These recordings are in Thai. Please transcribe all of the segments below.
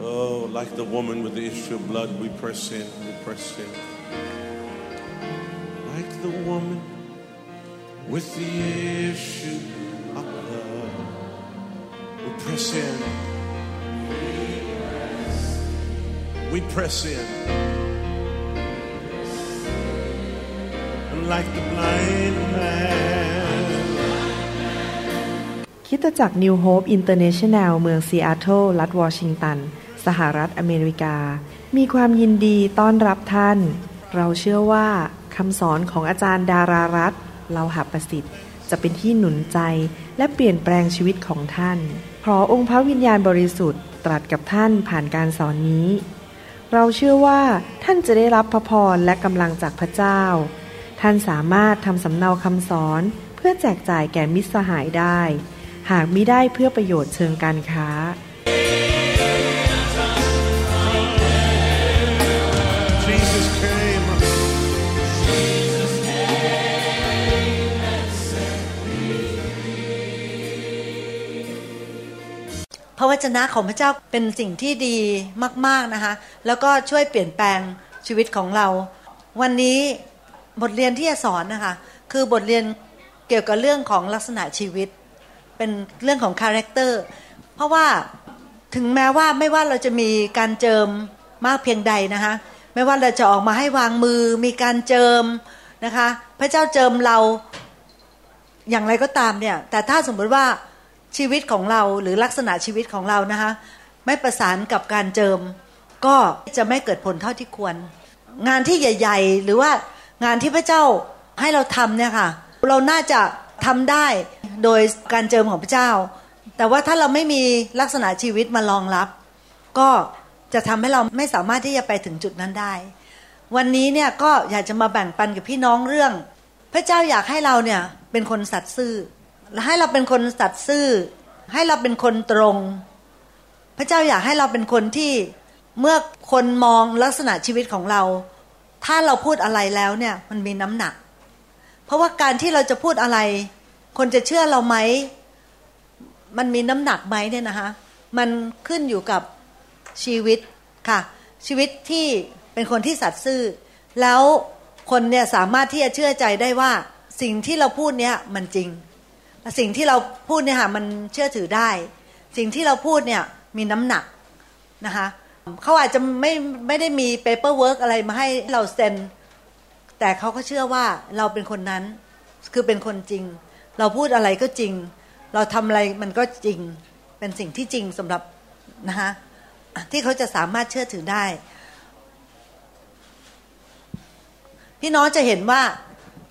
Oh, like the woman with the issue of blood, we press in, we press in. Like the woman with the issue of blood, we press in. We press in. And like the blind man. คิดจาก New Hope International เมืองซีแอตเทิลรัฐวอชิงตัน สหรัฐอเมริกา มีความยินดีต้อนรับท่าน เราเชื่อว่าคำสอนของอาจารย์ดารารัตน์ เลาหประสิทธิ์ จะเป็นที่หนุนใจและเปลี่ยนแปลงชีวิตของท่านเพราะองค์พระวิญญาณบริสุทธิ์ตรัสกับท่านผ่านการสอนนี้ เราเชื่อว่าท่านจะได้รับพระพรและกำลังจากพระเจ้า ท่านสามารถทำสำเนาคำสอนเพื่อแจกจ่ายแก่มิตรสหายได้ หากมิได้เพื่อประโยชน์เชิงการค้า ระวจนะของพระเจ้าเป็นสิ่งที่ดีมาก ๆนะคะ แล้วก็ช่วยเปลี่ยนแปลงชีวิตของเรา วันนี้บทเรียนที่จะสอนนะคะคือบทเรียนเกี่ยวกับเรื่องของลักษณะชีวิต เป็นเรื่องของ character เพราะว่าถึงแม้ว่าไม่ว่าเราจะมีการเจิมมากเพียงใดนะคะไม่ว่าเราจะออกมาให้วางมือมีการเจิมนะคะ พระเจ้าเจิมเราอย่างไรก็ตามเนี่ย แต่ถ้าสมมติว่า ชีวิตของเราหรือลักษณะชีวิตของเรานะคะไม่ประสานกับการเจิม ก็จะไม่เกิดผลเท่าที่ควร งานที่ใหญ่ ๆ หรือว่างานที่พระเจ้าให้เราทำเนี่ยค่ะ เราน่าจะทำได้โดยการเจิมของพระเจ้า แต่ว่าถ้าเราไม่มีลักษณะชีวิตมารองรับ ก็จะทำให้เราไม่สามารถที่จะไปถึงจุดนั้นได้ วันนี้เนี่ยก็อยากจะมาแบ่งปันกับพี่น้องเรื่อง พระเจ้าอยากให้เราเนี่ยเป็นคนสัตย์ซื่อ ให้เราเป็นคนสัตย์ซื่อ ให้เราเป็นคนตรง พระเจ้าอยากให้เราเป็นคนที่เมื่อคนมองลักษณะชีวิตของเรา ถ้าเราพูดอะไรแล้วเนี่ยมันมีน้ำหนัก เพราะว่าการที่เราจะพูดอะไร คนจะเชื่อเราไหม มันมีน้ำหนักไหมเนี่ยนะคะ มันขึ้นอยู่กับชีวิตค่ะ ชีวิตที่เป็นคนที่สัตย์ซื่อ แล้วคนเนี่ยสามารถที่จะเชื่อใจได้ว่าสิ่งที่เราพูดเนี่ยมันจริง สิ่งที่เราพูดเนี่ยค่ะมันเชื่อถือได้ สิ่งที่เราพูดเนี่ยมีน้ำหนักนะคะเขาอาจจะไม่ไม่ได้มี paperwork อะไรมาให้เราเซ็น แต่เขาก็เชื่อว่าเราเป็นคนนั้น คือเป็นคนจริง เราพูดอะไรก็จริง เราทำอะไรมันก็จริง เป็นสิ่งที่จริงสำหรับนะคะที่เขาจะสามารถเชื่อถือได้ พี่น้องจะเห็นว่า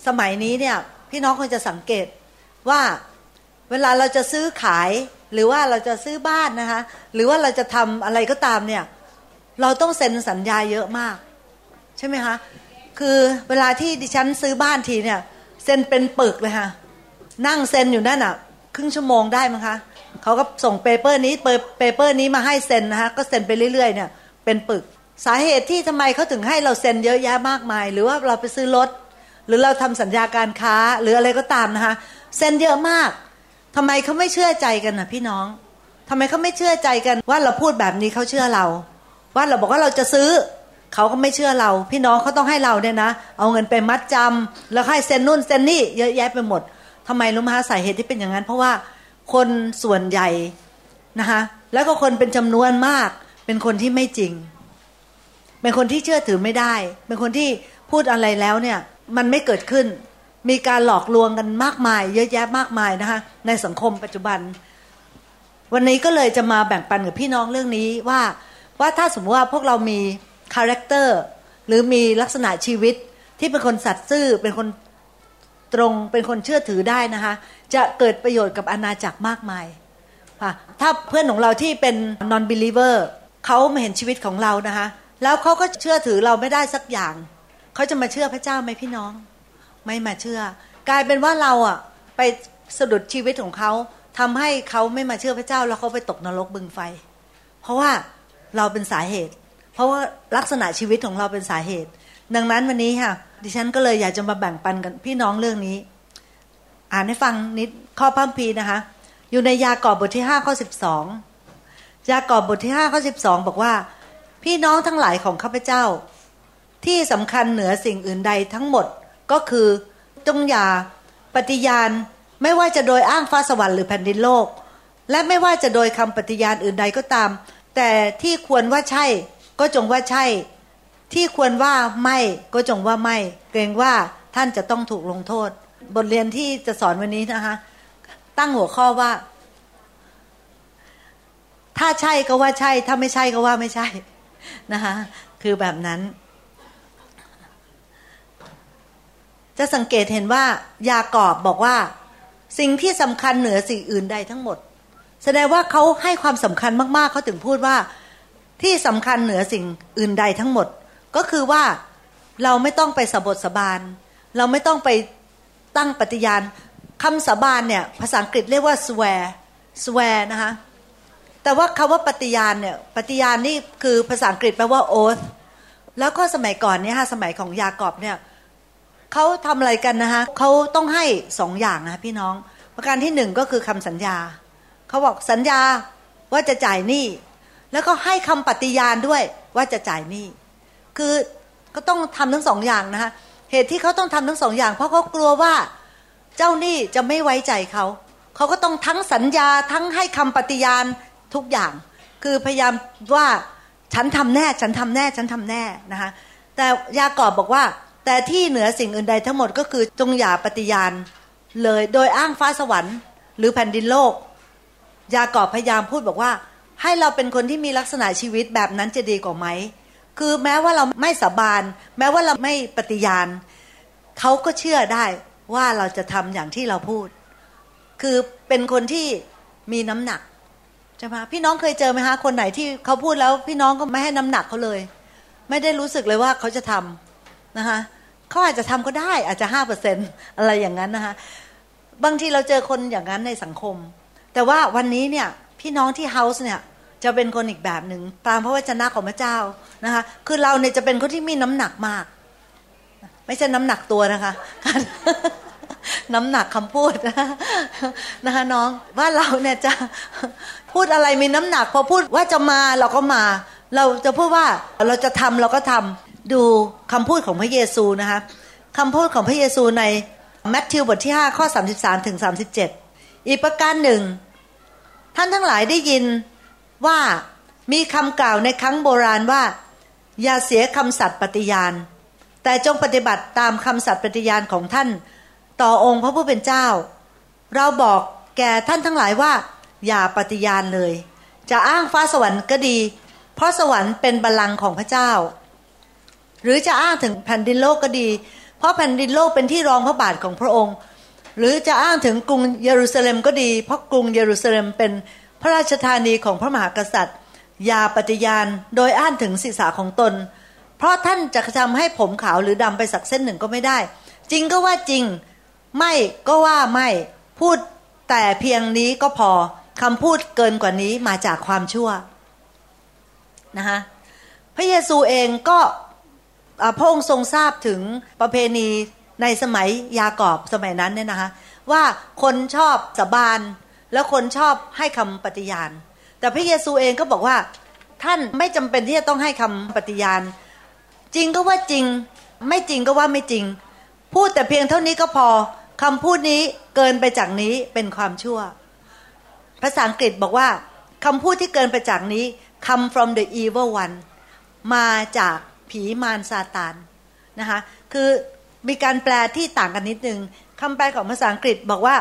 สมัยนี้เนี่ย พี่น้องคงจะสังเกต ว่าเวลาเราจะซื้อขายหรือว่าเราจะซื้อบ้านนะคะหรือว่าเราจะทำอะไรก็ตามเนี่ยเราต้องเซ็นสัญญาเยอะมาก ใช่ไหมคะคือเวลาที่ดิฉันซื้อบ้านทีเนี่ยเซ็นเป็นปึกเลยค่ะนั่งเซ็นอยู่นั่นอะครึ่งชั่วโมงได้มั้งคะเขาก็ส่ง paper นี้ paper นี้มาให้เซ็นนะคะก็เซ็นไปเรื่อยๆเนี่ยเป็นปึกสาเหตุที่ทำไมเขาถึงให้เราเซ็นเยอะแยะมากมาย หรือว่าเราไปซื้อรถหรือเราทำสัญญาการค้าหรืออะไรก็ตามนะคะ เซ็นเยอะมากทำไมเขาไม่เชื่อใจกันนะพี่น้องทำไมเขาไม่เชื่อใจกัน ว่าเราพูดแบบนี้เขาเชื่อเรา ว่าเราบอกว่าเราจะซื้อ เขาก็ไม่เชื่อเรา พี่น้องเขาต้องให้เราเนี่ยนะ เอาเงินไปมัดจำแล้วให้เซ็นนู่นเซ็นนี่เยอะแยะไปหมดทำไมรู้ไหมคะสาเหตุที่เป็นอย่างนั้น เพราะว่าคนส่วนใหญ่นะคะแล้วก็คนเป็นจำนวนมาก เป็นคนที่ไม่จริง เป็นคนที่เชื่อถือไม่ได้ เป็นคนที่พูดอะไรแล้วเนี่ย มันไม่เกิดขึ้น มีการหลอกลวงกันมากมาย เยอะแยะมากมายนะคะในสังคมปัจจุบัน วันนี้ก็เลยจะมาแบ่งปันกับพี่น้องเรื่องนี้ว่าว่าถ้าสมมติว่าพวกเรามี character หรือมีลักษณะชีวิตที่เป็นคนสัตย์ซื่อเป็นคนตรงเป็นคนเชื่อถือได้นะคะ จะเกิดประโยชน์กับอาณาจักรมากมายค่ะถ้าเพื่อนของเราที่เป็น non believer เขามาเห็นชีวิตของเรานะคะ แล้วเขาก็เชื่อถือเราไม่ได้สักอย่าง เขาจะมาเชื่อพระเจ้าไหมพี่น้อง ไม่มาเชื่อ กลายเป็นว่าเราอะ ไปสะดุดชีวิตของเขาทำให้เขาไม่มาเชื่อพระเจ้าแล้วเขาไปตกนรกบึงไฟ เพราะว่าเราเป็นสาเหตุ เพราะว่าลักษณะชีวิตของเราเป็นสาเหตุ ดังนั้นวันนี้ค่ะ ดิฉันก็เลยอยากจะมาแบ่งปันกันพี่น้องเรื่องนี้ อ่านให้ฟังนิดข้อพัมพีนะคะ อยู่ในยากอบบทที่ห้าข้อสิบสองยากอบบทที่ห้าข้อสิบสองบอกว่า พี่น้องทั้งหลายของข้าพเจ้า ที่สำคัญเหนือสิ่งอื่นใดทั้งหมด ก็คือจงอย่าปฏิญาณไม่ว่าจะโดยอ้างฟ้าสวรรค์หรือแผ่นดินโลก และไม่ว่าจะโดยคำปฏิญาณอื่นใดก็ตาม แต่ที่ควรว่าใช่ก็จงว่าใช่ ที่ควรว่าไม่ก็จงว่าไม่ เกรงว่าท่านจะต้องถูกลงโทษ บทเรียนที่จะสอนวันนี้นะคะ ตั้งหัวข้อว่า ถ้าใช่ก็ว่าใช่ ถ้าไม่ใช่ก็ว่าไม่ใช่นะคะคือแบบนั้น จะสังเกตเห็นว่ายากอบบอกว่า สิ่งที่สำคัญเหนือสิ่งอื่นใดทั้งหมด แสดงว่าเขาให้ความสำคัญมากๆเขาถึงพูดว่าที่สำคัญเหนือสิ่งอื่นใดทั้งหมด ก็คือว่าเราไม่ต้องไปสบทสบาน เราไม่ต้องไปตั้งปฏิญาณคำสาบานเนี่ยภาษาอังกฤษเรียกว่า swear swear นะคะแต่ว่าคาว่าปฏิญาณเนี่ยปฏิญาณนี่คือภาษาอังกฤษแปลว่า oath แล้วก็สมัยก่อนเนี่ยฮะสมัยของยากอบเนี่ย เขาทำอะไรกันนะคะเขาต้องให้สองอย่างนะพี่น้อง ประการที่หนึ่งก็คือคำสัญญาเขาบอกสัญญาว่าจะจ่ายหนี้แล้วก็ให้คำปฏิญาณด้วยว่าจะจ่ายหนี้คือก็ต้องทำทั้งสองอย่างนะคะเหตุที่เขาต้องทำทั้งสองอย่าง เพราะเขากลัวว่าเจ้าหนี้จะไม่ไว้ใจเขาเขาก็ต้องทั้งสัญญาทั้งให้คำปฏิญาณทุกอย่าง คือพยายามว่าฉันทำแน่ฉันทำแน่ฉันทำแน่นะคะแต่ยากอบบอกว่า แต่ที่เหนือสิ่งอื่นใดทั้งหมดก็คือจงอย่าปฏิญาณเลยโดยอ้างฟ้าสวรรค์ หรือแผ่นดินโลก ยากอบพยายามพูดบอกว่า ให้เราเป็นคนที่มีลักษณะชีวิตแบบนั้นจะดีกว่าไหม คือแม้ว่าเราไม่สาบานแม้ว่าเราไม่ปฏิญาณเขาก็เชื่อได้ว่าเราจะทำอย่างที่เราพูด คือเป็นคนที่มีน้ำหนักใช่ไหมพี่น้องเคยเจอไหมคะคนไหนที่เขาพูดแล้ว พี่น้องก็ไม่ให้น้ำหนักเขาเลย ไม่ได้รู้สึกเลยว่าเขาจะทำ นะคะเขาอาจจะทำก็ได้อาจจะห้าเปอร์เซ็นอะไรอย่างนั้นนะคะบางทีเราเจอคนอย่างนั้นในสังคม แต่ว่าวันนี้เนี่ยพี่น้องที่เฮาส์เนี่ยจะเป็นคนอีกแบบหนึ่งตามพระวจนะของพระเจ้านะคะคือเราเนี่ยจะเป็นคนที่มีน้ำหนักมาก ไม่ใช่น้ำหนักตัวนะคะ น้ำหนักคำพูดนะคะน้องว่าเราเนี่ยจะพูดอะไรมีน้ำหนัก พอพูดว่าจะมาเราก็มา เราจะพูดว่าเราจะทำเราก็ทำ ดูคำพูดของพระเยซูนะคะคำพูดของพระเยซูในแมทธิวบทที่ 5 ข้อ 33ถึง37 อีกประการหนึ่ง ท่านทั้งหลายได้ยินว่ามีคำกล่าวในครั้งโบราณว่า อย่าเสียคำสัตย์ปฏิญาณ แต่จงปฏิบัติตามคำสัตย์ปฏิญาณของท่าน ต่อองค์พระผู้เป็นเจ้า เราบอกแก่ท่านทั้งหลายว่า อย่าปฏิญาณเลย จะอ้างฟ้าสวรรค์ก็ดี เพราะสวรรค์เป็นบัลลังก์ของพระเจ้า หรือจะอ้างถึงแผ่นดินโลกก็ดี เพราะแผ่นดินโลกเป็นที่รองพระบาทของพระองค์ หรือจะอ้างถึงกรุงเยรูซาเล็มก็ดี เพราะกรุงเยรูซาเล็มเป็นพระราชธานีของพระมหากษัตริย์อย่าปฏิญาณ โดยอ้านถึงศีรษะของตน เพราะท่านจะทำให้ผมขาวหรือดำไปสักเส้นหนึ่งก็ไม่ได้ จริงก็ว่าจริง ไม่ก็ว่าไม่ พูดแต่เพียงนี้ก็พอคำพูดเกินกว่านี้มาจากความชั่วนะคะพระเยซูเองก็ พระองค์ทรงทราบถึงประเพณีในสมัยยากอบสมัยนั้นเนี่ยนะคะว่าคนชอบสบานแล้วคนชอบให้คำปฏิญาณ แต่พระเยซูเองก็บอกว่าท่านไม่จำเป็นที่จะต้องให้คำปฏิญาณ จริงก็ว่าจริง ไม่จริงก็ว่าไม่จริง พูดแต่เพียงเท่านี้ก็พอคำพูดนี้เกินไปจากนี้เป็นความชั่ว ภาษาอังกฤษบอกว่าคำพูดที่เกินไปจากนี้ come from the evil one มาจาก ผีมารซาตานนะคะคือมีการแปลที่ต่างกันนิดนึงคำแปลของภาษาอังกฤษบอกว่า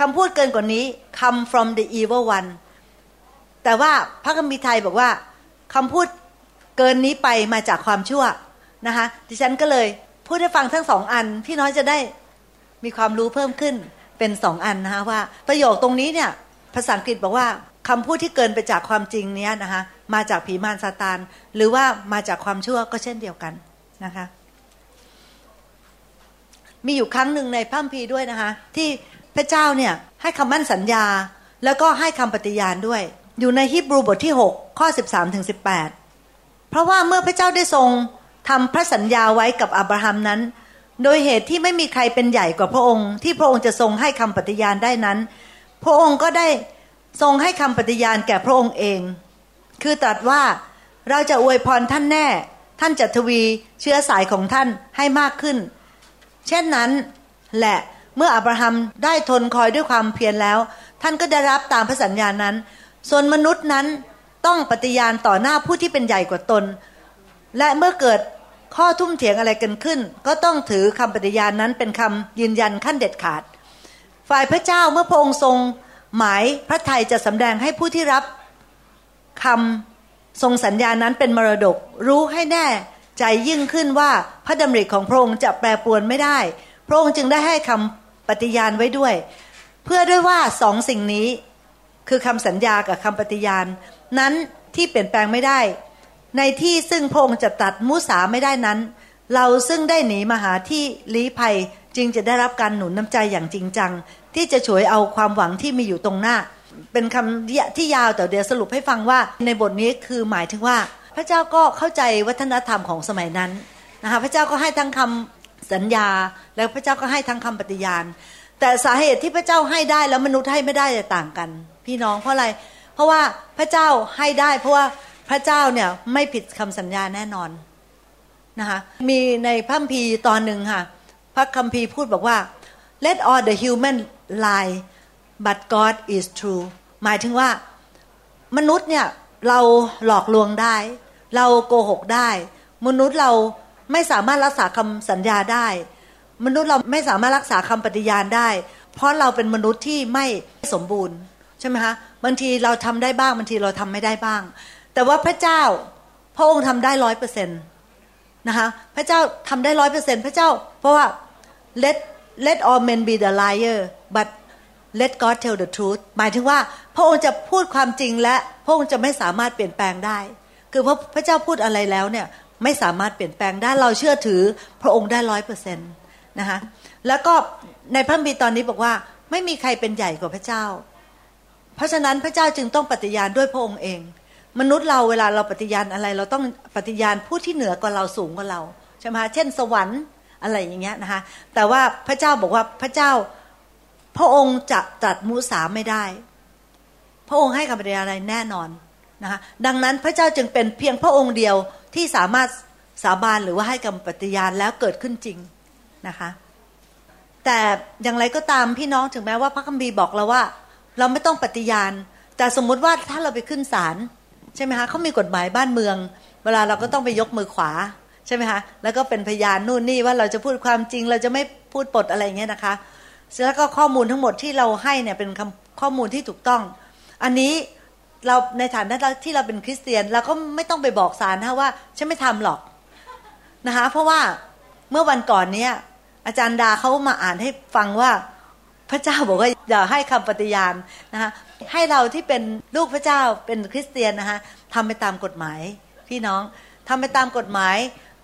คำพูดเกินกว่านี้ come from the evil one แต่ว่าพระคัมภีร์ไทยบอกว่าคำพูดเกินนี้ไปมาจากความชั่วนะคะดิฉันก็เลยพูดให้ฟังทั้งสองอัน พี่น้อยจะได้มีความรู้เพิ่มขึ้นเป็นสองอันนะคะว่า ประโยคตรงนี้เนี่ยภาษาอังกฤษบอกว่าคำพูดที่เกินไปจากความจริงเนี้ยนะคะ มาจากผีมารซาตานหรือว่ามาจากความชั่วก็เช่นเดียวกันนะคะ มีอยู่ครั้งหนึ่งในพระคัมภีด้วยนะคะ ที่พระเจ้าเนี่ยให้คำมั่นสัญญา แล้วก็ให้คำปฏิญาณด้วย อยู่ในฮิบรูบทที่ 6 ข้อ 13ถึง18 เพราะว่าเมื่อพระเจ้าได้ทรงทำพระสัญญาไว้กับอับราฮัมนั้น โดยเหตุที่ไม่มีใครเป็นใหญ่กว่าพระองค์ ที่พระองค์จะทรงให้คำปฏิญาณได้นั้น พระองค์ก็ได้ทรงให้คำปฏิญาณแก่พระองค์เอง คือตรัสว่าเราจะอวยพรท่านแน่ ท่านจะทวีเชื้อสายของท่านให้มากขึ้น เช่นนั้นแหละเมื่ออับราฮัมได้ทนคอยด้วยความเพียรแล้ว ท่านก็ได้รับตามพระสัญญานั้น ส่วนมนุษย์นั้นต้องปฏิญาณต่อหน้าผู้ที่เป็นใหญ่กว่าตน และเมื่อเกิดข้อทุ่มเถียงอะไรกันขึ้น ก็ต้องถือคำปฏิญาณนั้นเป็นคำยืนยันขั้นเด็ดขาด ฝ่ายพระเจ้าเมื่อพระองค์ทรง หมายพระไทยจะสำแดงให้ผู้ที่รับ คำทรงสัญญานั้นเป็นมรดก รู้ให้แน่ใจยิ่งขึ้นว่าพระดำริของพระองค์จะแปรปรวนไม่ได้ พระองค์จึงได้ให้คำปฏิญาณไว้ด้วย เพื่อด้วยว่าสองสิ่งนี้ คือคำสัญญากับคำปฏิญาณ นั้นที่เปลี่ยนแปลงไม่ได้ ในที่ซึ่งพระองค์จะตัดมุสาไม่ได้นั้น เราซึ่งได้หนีมาหาที่ลี้ภัยจึงจะได้รับการหนุนน้ำใจอย่างจริงจัง ที่จะช่วยเอาความหวังที่มีอยู่ตรงหน้า เป็นคำที่ยาวแต่เดี๋ยวสรุปให้ฟังว่า ในบทนี้คือหมายถึงว่า พระเจ้าก็เข้าใจวัฒนธรรมของสมัยนั้นนะคะพระเจ้าก็ให้ทั้งคำสัญญา แล้วพระเจ้าก็ให้ทั้งคำปฏิญาณ แต่สาเหตุที่พระเจ้าให้ได้แล้วมนุษย์ให้ไม่ได้จะต่างกัน พี่น้องเพราะอะไร เพราะว่าพระเจ้าให้ได้ เพราะว่าพระเจ้าเนี่ยไม่ผิดคำสัญญาแน่นอนนะคะมีในพระคัมภีร์ตอนหนึ่งค่ะพระคัมภีร์พูดบอกว่า let all the human lie but God is true หมายถึงว่ามนุษย์เนี่ยเราหลอกลวงได้ เราโกหกได้ มนุษย์เราไม่สามารถรักษาคำสัญญาได้ มนุษย์เราไม่สามารถรักษาคำปฏิญาณได้ เพราะเราเป็นมนุษย์ที่ไม่สมบูรณ์ใช่ไหมคะบางทีเราทำได้บ้างบางทีเราทำไม่ได้บ้าง แต่ว่าพระเจ้าพระองค์ทำได้ร้อยเปอร์เซ็นต์นะคะพระเจ้าทำได้ร้อยเปอร์เซ็นต์พระเจ้า เพราะว่า let let all men be the liar but let God tell the truth หมายถึงว่าพระองค์จะพูดความจริงและพระองค์จะไม่สามารถเปลี่ยนแปลงได้ คือพระพระเจ้าพูดอะไรแล้วเนี่ยไม่สามารถเปลี่ยนแปลงได้เราเชื่อถือพระองค์ได้ร้อยเปอร์เซ็นต์นะคะแล้วก็ในพระบีตอนนี้บอกว่าไม่มีใครเป็นใหญ่กว่าพระเจ้า เพราะฉะนั้นพระเจ้าจึงต้องปฏิญาณด้วยพระองค์เอง มนุษย์เราเวลาเราปฏิญาณอะไร เราต้องปฏิญาณผู้ที่เหนือกว่าเราสูงกว่าเราใช่ไหมเช่น สวรรค์อะไรอย่างเงี้ยนะคะแต่ว่าพระเจ้าบอกว่าพระเจ้า ระองค์จะตรัสมุสาไม่ได้ พระองค์ให้คำปฏิญาณอะไรแน่นอนนะคะดังนั้นพระเจ้าจึงเป็นเพียงพระองค์เดียวที่สามารถสาบานหรือว่าให้คำปฏิญาณแล้วเกิดขึ้นจริงนะคะ แต่อย่างไรก็ตามพี่น้องถึงแม้ว่าพระคัมภีร์บอกเราว่า เราไม่ต้องปฏิญาณ แต่สมมุติว่าถ้าเราไปขึ้นศาลใช่ไหมคะเขามีกฎหมายบ้านเมือง เวลาเราก็ต้องไปยกมือขวาใช่ไหมคะแล้วก็เป็นพยานนู่นนี่ว่าเราจะพูดความจริงเราจะไม่พูดปดอะไรเงี้ยนะคะ แล้วก็ข้อมูลทั้งหมดที่เราให้เนี่ยเป็นข้อมูลที่ถูกต้อง อันนี้เราในฐานะที่เราเป็นคริสเตียนเราก็ไม่ต้องไปบอกศาลนะว่าฉันไม่ทำหรอกนะคะเพราะว่าเมื่อวันก่อนเนี้ยอาจารย์ดาเขามาอ่านให้ฟังว่าพระเจ้าบอกว่าอย่าให้คำปฏิญาณนะคะให้เราที่เป็นลูกพระเจ้าเป็นคริสเตียนนะคะทำไปตามกฎหมายพี่น้องทำไปตามกฎหมาย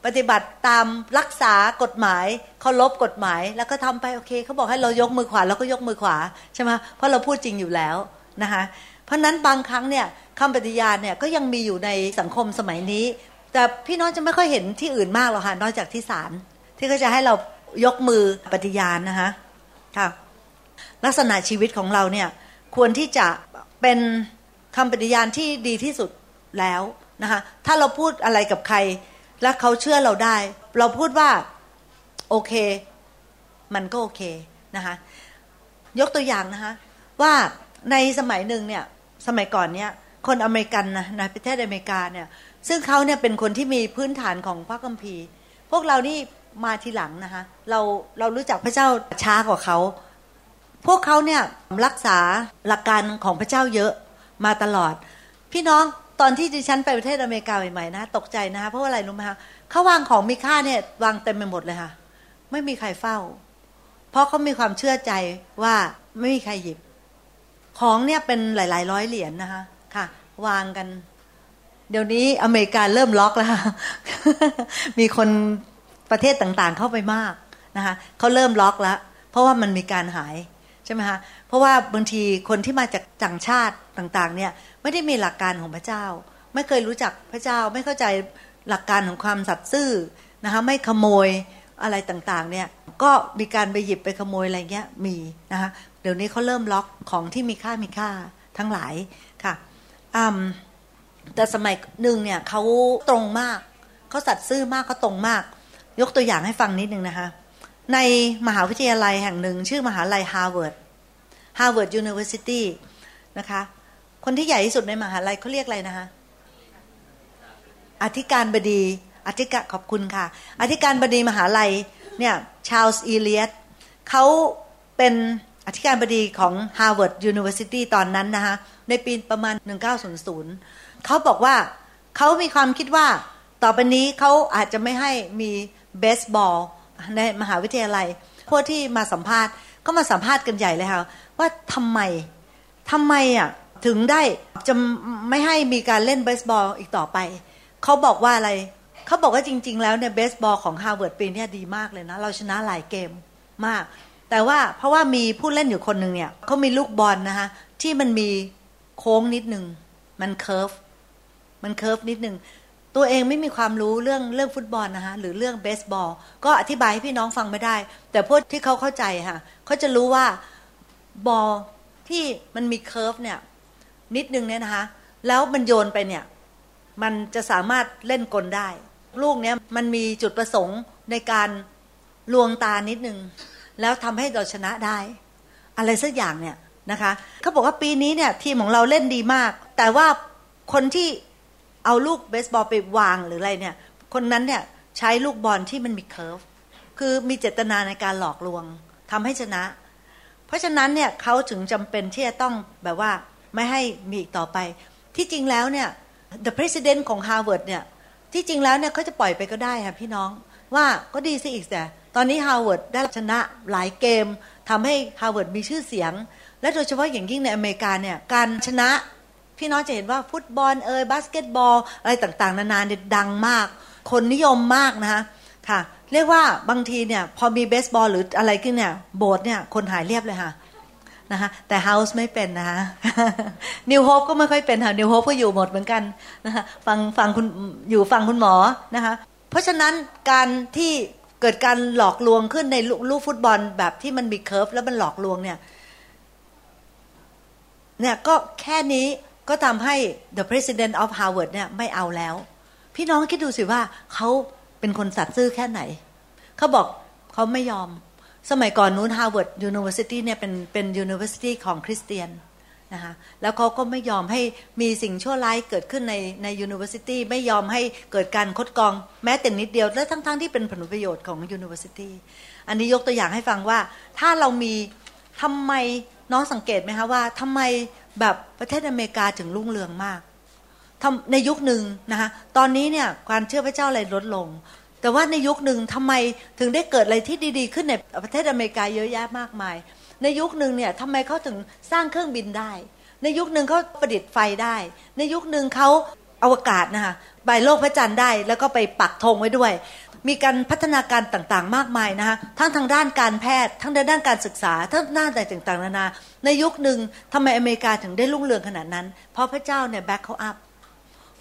ปฏิบัติตามรักษากฎหมายเคารพกฎหมาย แล้วก็ทำไปโอเคเขาบอกให้เรายกมือขวาเราก็ยกมือขวาใช่ไหมเพราะเราพูดจริงอยู่แล้วนะคะเพราะนั้นบางครั้งเนี่ยคำปฏิญาณเนี่ยก็ยังมีอยู่ในสังคมสมัยนี้ แต่พี่น้องจะไม่ค่อยเห็นที่อื่นมากหรอกค่ะนอกจากที่ศาลที่เขาจะให้เรายกมือปฏิญาณนะคะค่ะลักษณะชีวิตของเราเนี่ยควรที่จะเป็นคำปฏิญาณที่ดีที่สุดแล้วนะคะถ้าเราพูดอะไรกับใคร แล้วเขาเชื่อเราได้ เราพูดว่า โอเค มันก็โอเคนะคะยกตัวอย่างนะคะว่าในสมัยหนึ่งเนี่ยสมัยก่อนเนี่ยคนอเมริกันนะในประเทศอเมริกาเนี่ยซึ่งเขาเนี่ยเป็นคนที่มีพื้นฐานของพระคัมภีร์ พวกเรานี่มาทีหลังนะคะเราเรารู้จักพระเจ้าช้ากว่าเขาพวกเขาเนี่ยรักษาหลักการของพระเจ้าเยอะมาตลอด พี่น้อง ตอนที่ดิฉันไปประเทศอเมริกาใหม่ๆนะตกใจนะคะเพราะว่าอะไรรู้ไหมคะเขาวางของมีค่าเนี่ยวางเต็มไปหมดเลยค่ะ ไม่มีใครเฝ้า เพราะเขามีความเชื่อใจว่าไม่มีใครหยิบ ของเนี่ยเป็นหลาย ๆ ร้อยเหรียญนนะคะค่ะ วางกัน เดี๋ยวนี้อเมริกาเริ่มล็อกแล้วมีคนประเทศต่างๆ เข้าไปมากนะคะเขาเริ่มล็อกแล้วเพราะว่ามันมีการหายใช่ไหมคะเพราะว่าบางทีคนที่มาจากจังชาติต่าง ๆ เนี่ย ไม่ได้มีหลักการของพระเจ้า ไม่เคยรู้จักพระเจ้า ไม่เข้าใจหลักการของความสัตย์ซื่อนะคะไม่ขโมยอะไรต่างๆเนี่ยก็มีการไปหยิบไปขโมยอะไรเงี้ยมีนะคะเดี๋ยวนี้เขาเริ่มล็อกของที่มีค่ามีค่าทั้งหลายค่ะแต่สมัยหนึ่งเนี่ยเขาตรงมากเขาสัตย์ซื่อมากเขาตรงมาก ยกตัวอย่างให้ฟังนิดนึงนะคะในมหาวิทยาลัยแห่งหนึ่ง ชื่อมหาลัย Harvard Harvard University นะคะ คนที่ใหญ่ที่สุดในมหาลัยเขาเรียกอะไรนะคะ อธิการบดี อธิการขอบคุณค่ะ อธิการบดีมหาลัยเนี่ยชาลส์อีเลียตเขาเป็นอธิการบดีของ Harvard University ตอนนั้นนะคะในปีประมาณ 1900 เขาบอกว่าเขามีความคิดว่าต่อไปนี้เขาอาจจะไม่ให้มีเบสบอลในมหาวิทยาลัย พวกที่มาสัมภาษณ์ก็มาสัมภาษณ์กันใหญ่เลยค่ะว่าทำไมทำไมอะ ถึงได้จะไม่ให้มีการเล่นเบสบอลอีกต่อไป เขาบอกว่าอะไร เขาบอกว่าจริง ๆ แล้วเนี่ยเบสบอลของฮาร์วาร์ดปีนี้ดีมากเลยนะ เราชนะหลายเกมมาก แต่ว่าเพราะว่ามีผู้เล่นอยู่คนหนึ่งเนี่ยเขามีลูกบอลนะคะที่มันมีโค้งนิดหนึ่งมัน curve มัน curve นิดหนึ่งตัวเองไม่มีความรู้เรื่องเรื่องฟุตบอลนะคะหรือเรื่องเบสบอลก็อธิบายให้พี่น้องฟังไม่ได้ แต่พวกที่เขาเข้าใจค่ะเขาจะรู้ว่าบอลที่มันมีเคิร์ฟเนี่ย นิดนึงเนี่ยนะคะ แล้วมันโยนไปเนี่ย มันจะสามารถเล่นกลได้ ลูกเนี้ยมันมีจุดประสงค์ในการลวงตานิดนึง แล้วทำให้เราชนะได้ อะไรสักอย่างเนี่ยนะคะเขาบอกว่าปีนี้เนี่ย ทีมของเราเล่นดีมาก แต่ว่าคนที่เอาลูกเบสบอลไปวางหรืออะไรเนี่ย คนนั้นเนี่ยใช้ลูกบอลที่มันมี curve คือมีเจตนาในการหลอกลวงทำให้ชนะ เพราะฉะนั้นเนี่ยเขาถึงจำเป็นที่จะต้องแบบว่า ไม่ให้มีอีกต่อไป ที่จริงแล้วเนี่ย the president ของ Harvard เนี่ยที่จริงแล้วเนี่ยเขาจะปล่อยไปก็ได้ค่ะพี่น้องว่าก็ดีสิอีกแต่ตอนนี้ Harvard ได้ชนะหลายเกมทำให้ Harvard มีชื่อเสียง และโดยเฉพาะอย่างยิ่งในอเมริกาเนี่ยการชนะพี่น้องจะเห็นว่าฟุตบอลเอยบาสเกตบอล อะไรต่างๆ นานาเนี่ยดังมาก คนนิยมมากนะคะค่ะ เรียกว่าบางทีเนี่ยพอมีเบสบอลหรืออะไรขึ้นเนี่ยโบสถ์เนี่ยคนหายเรียบเลยค่ะ นะคะแต่เฮาส์ไม่เป็นนะคะนิวโฮปก็ไม่ค่อยเป็นค่ะนิวโฮปก็อยู่หมดเหมือนกันนะคะฟังฟังคุณอยู่ฟังคุณหมอนะคะเพราะฉะนั้นการที่เกิดการหลอกลวงขึ้นในลูกฟุตบอลแบบที่มันมีเคิร์ฟแล้วมันหลอกลวงเนี่ยเนี่ยก็แค่นี้ก็ทำให้ the president of Harvard เนี่ยไม่เอาแล้ว พี่น้องคิดดูสิว่าเขาเป็นคนสัตย์ซื่อแค่ไหน เขาบอกเขาไม่ยอม สมัยก่อนนู้น Harvard University เนี่ยเป็นเป็น university ของคริสเตียนนะคะแล้วเขาก็ไม่ยอมให้มีสิ่งชั่วร้ายเกิดขึ้นในใน university ไม่ยอมให้เกิดการคดกองแม้แต่นิดเดียว และทั้งๆทที่เป็นผลประโยชน์ของ university อันนี้ยกตัวอย่างให้ฟังว่า ถ้าเรามีทำไมน้องสังเกตไหมคะว่าทำไมแบบประเทศอเมริกาถึงรุ่งเรืองมากในยุคหนึ่งนะคะตอนนี้เนี่ยการเชื่อพระเจ้าอะไรลดลง แต่ว่าในยุคหนึ่งทำไมถึงได้เกิดอะไรที่ดีๆ ขึ้นในประเทศอเมริกาเยอะแยะมากมาย ในยุคหนึ่งเนี่ยทำไมเขาถึงสร้างเครื่องบินได้ ในยุคหนึ่งเขาประดิษฐ์ไฟได้ ในยุคหนึ่งเขาอวกาศนะคะใบโลกพระจันทร์ได้ แล้วก็ไปปักธงไว้ด้วย มีการพัฒนาการต่างๆ มากมายนะคะทั้งทางด้านการแพทย์ ทั้งด้านการศึกษา ทั้งด้านต่างๆ นานา ในยุคหนึ่งทำไมอเมริกาถึงได้รุ่งเรืองขนาดนั้น เพราะพระเจ้าเนี่ยแบ็คเขาอัพ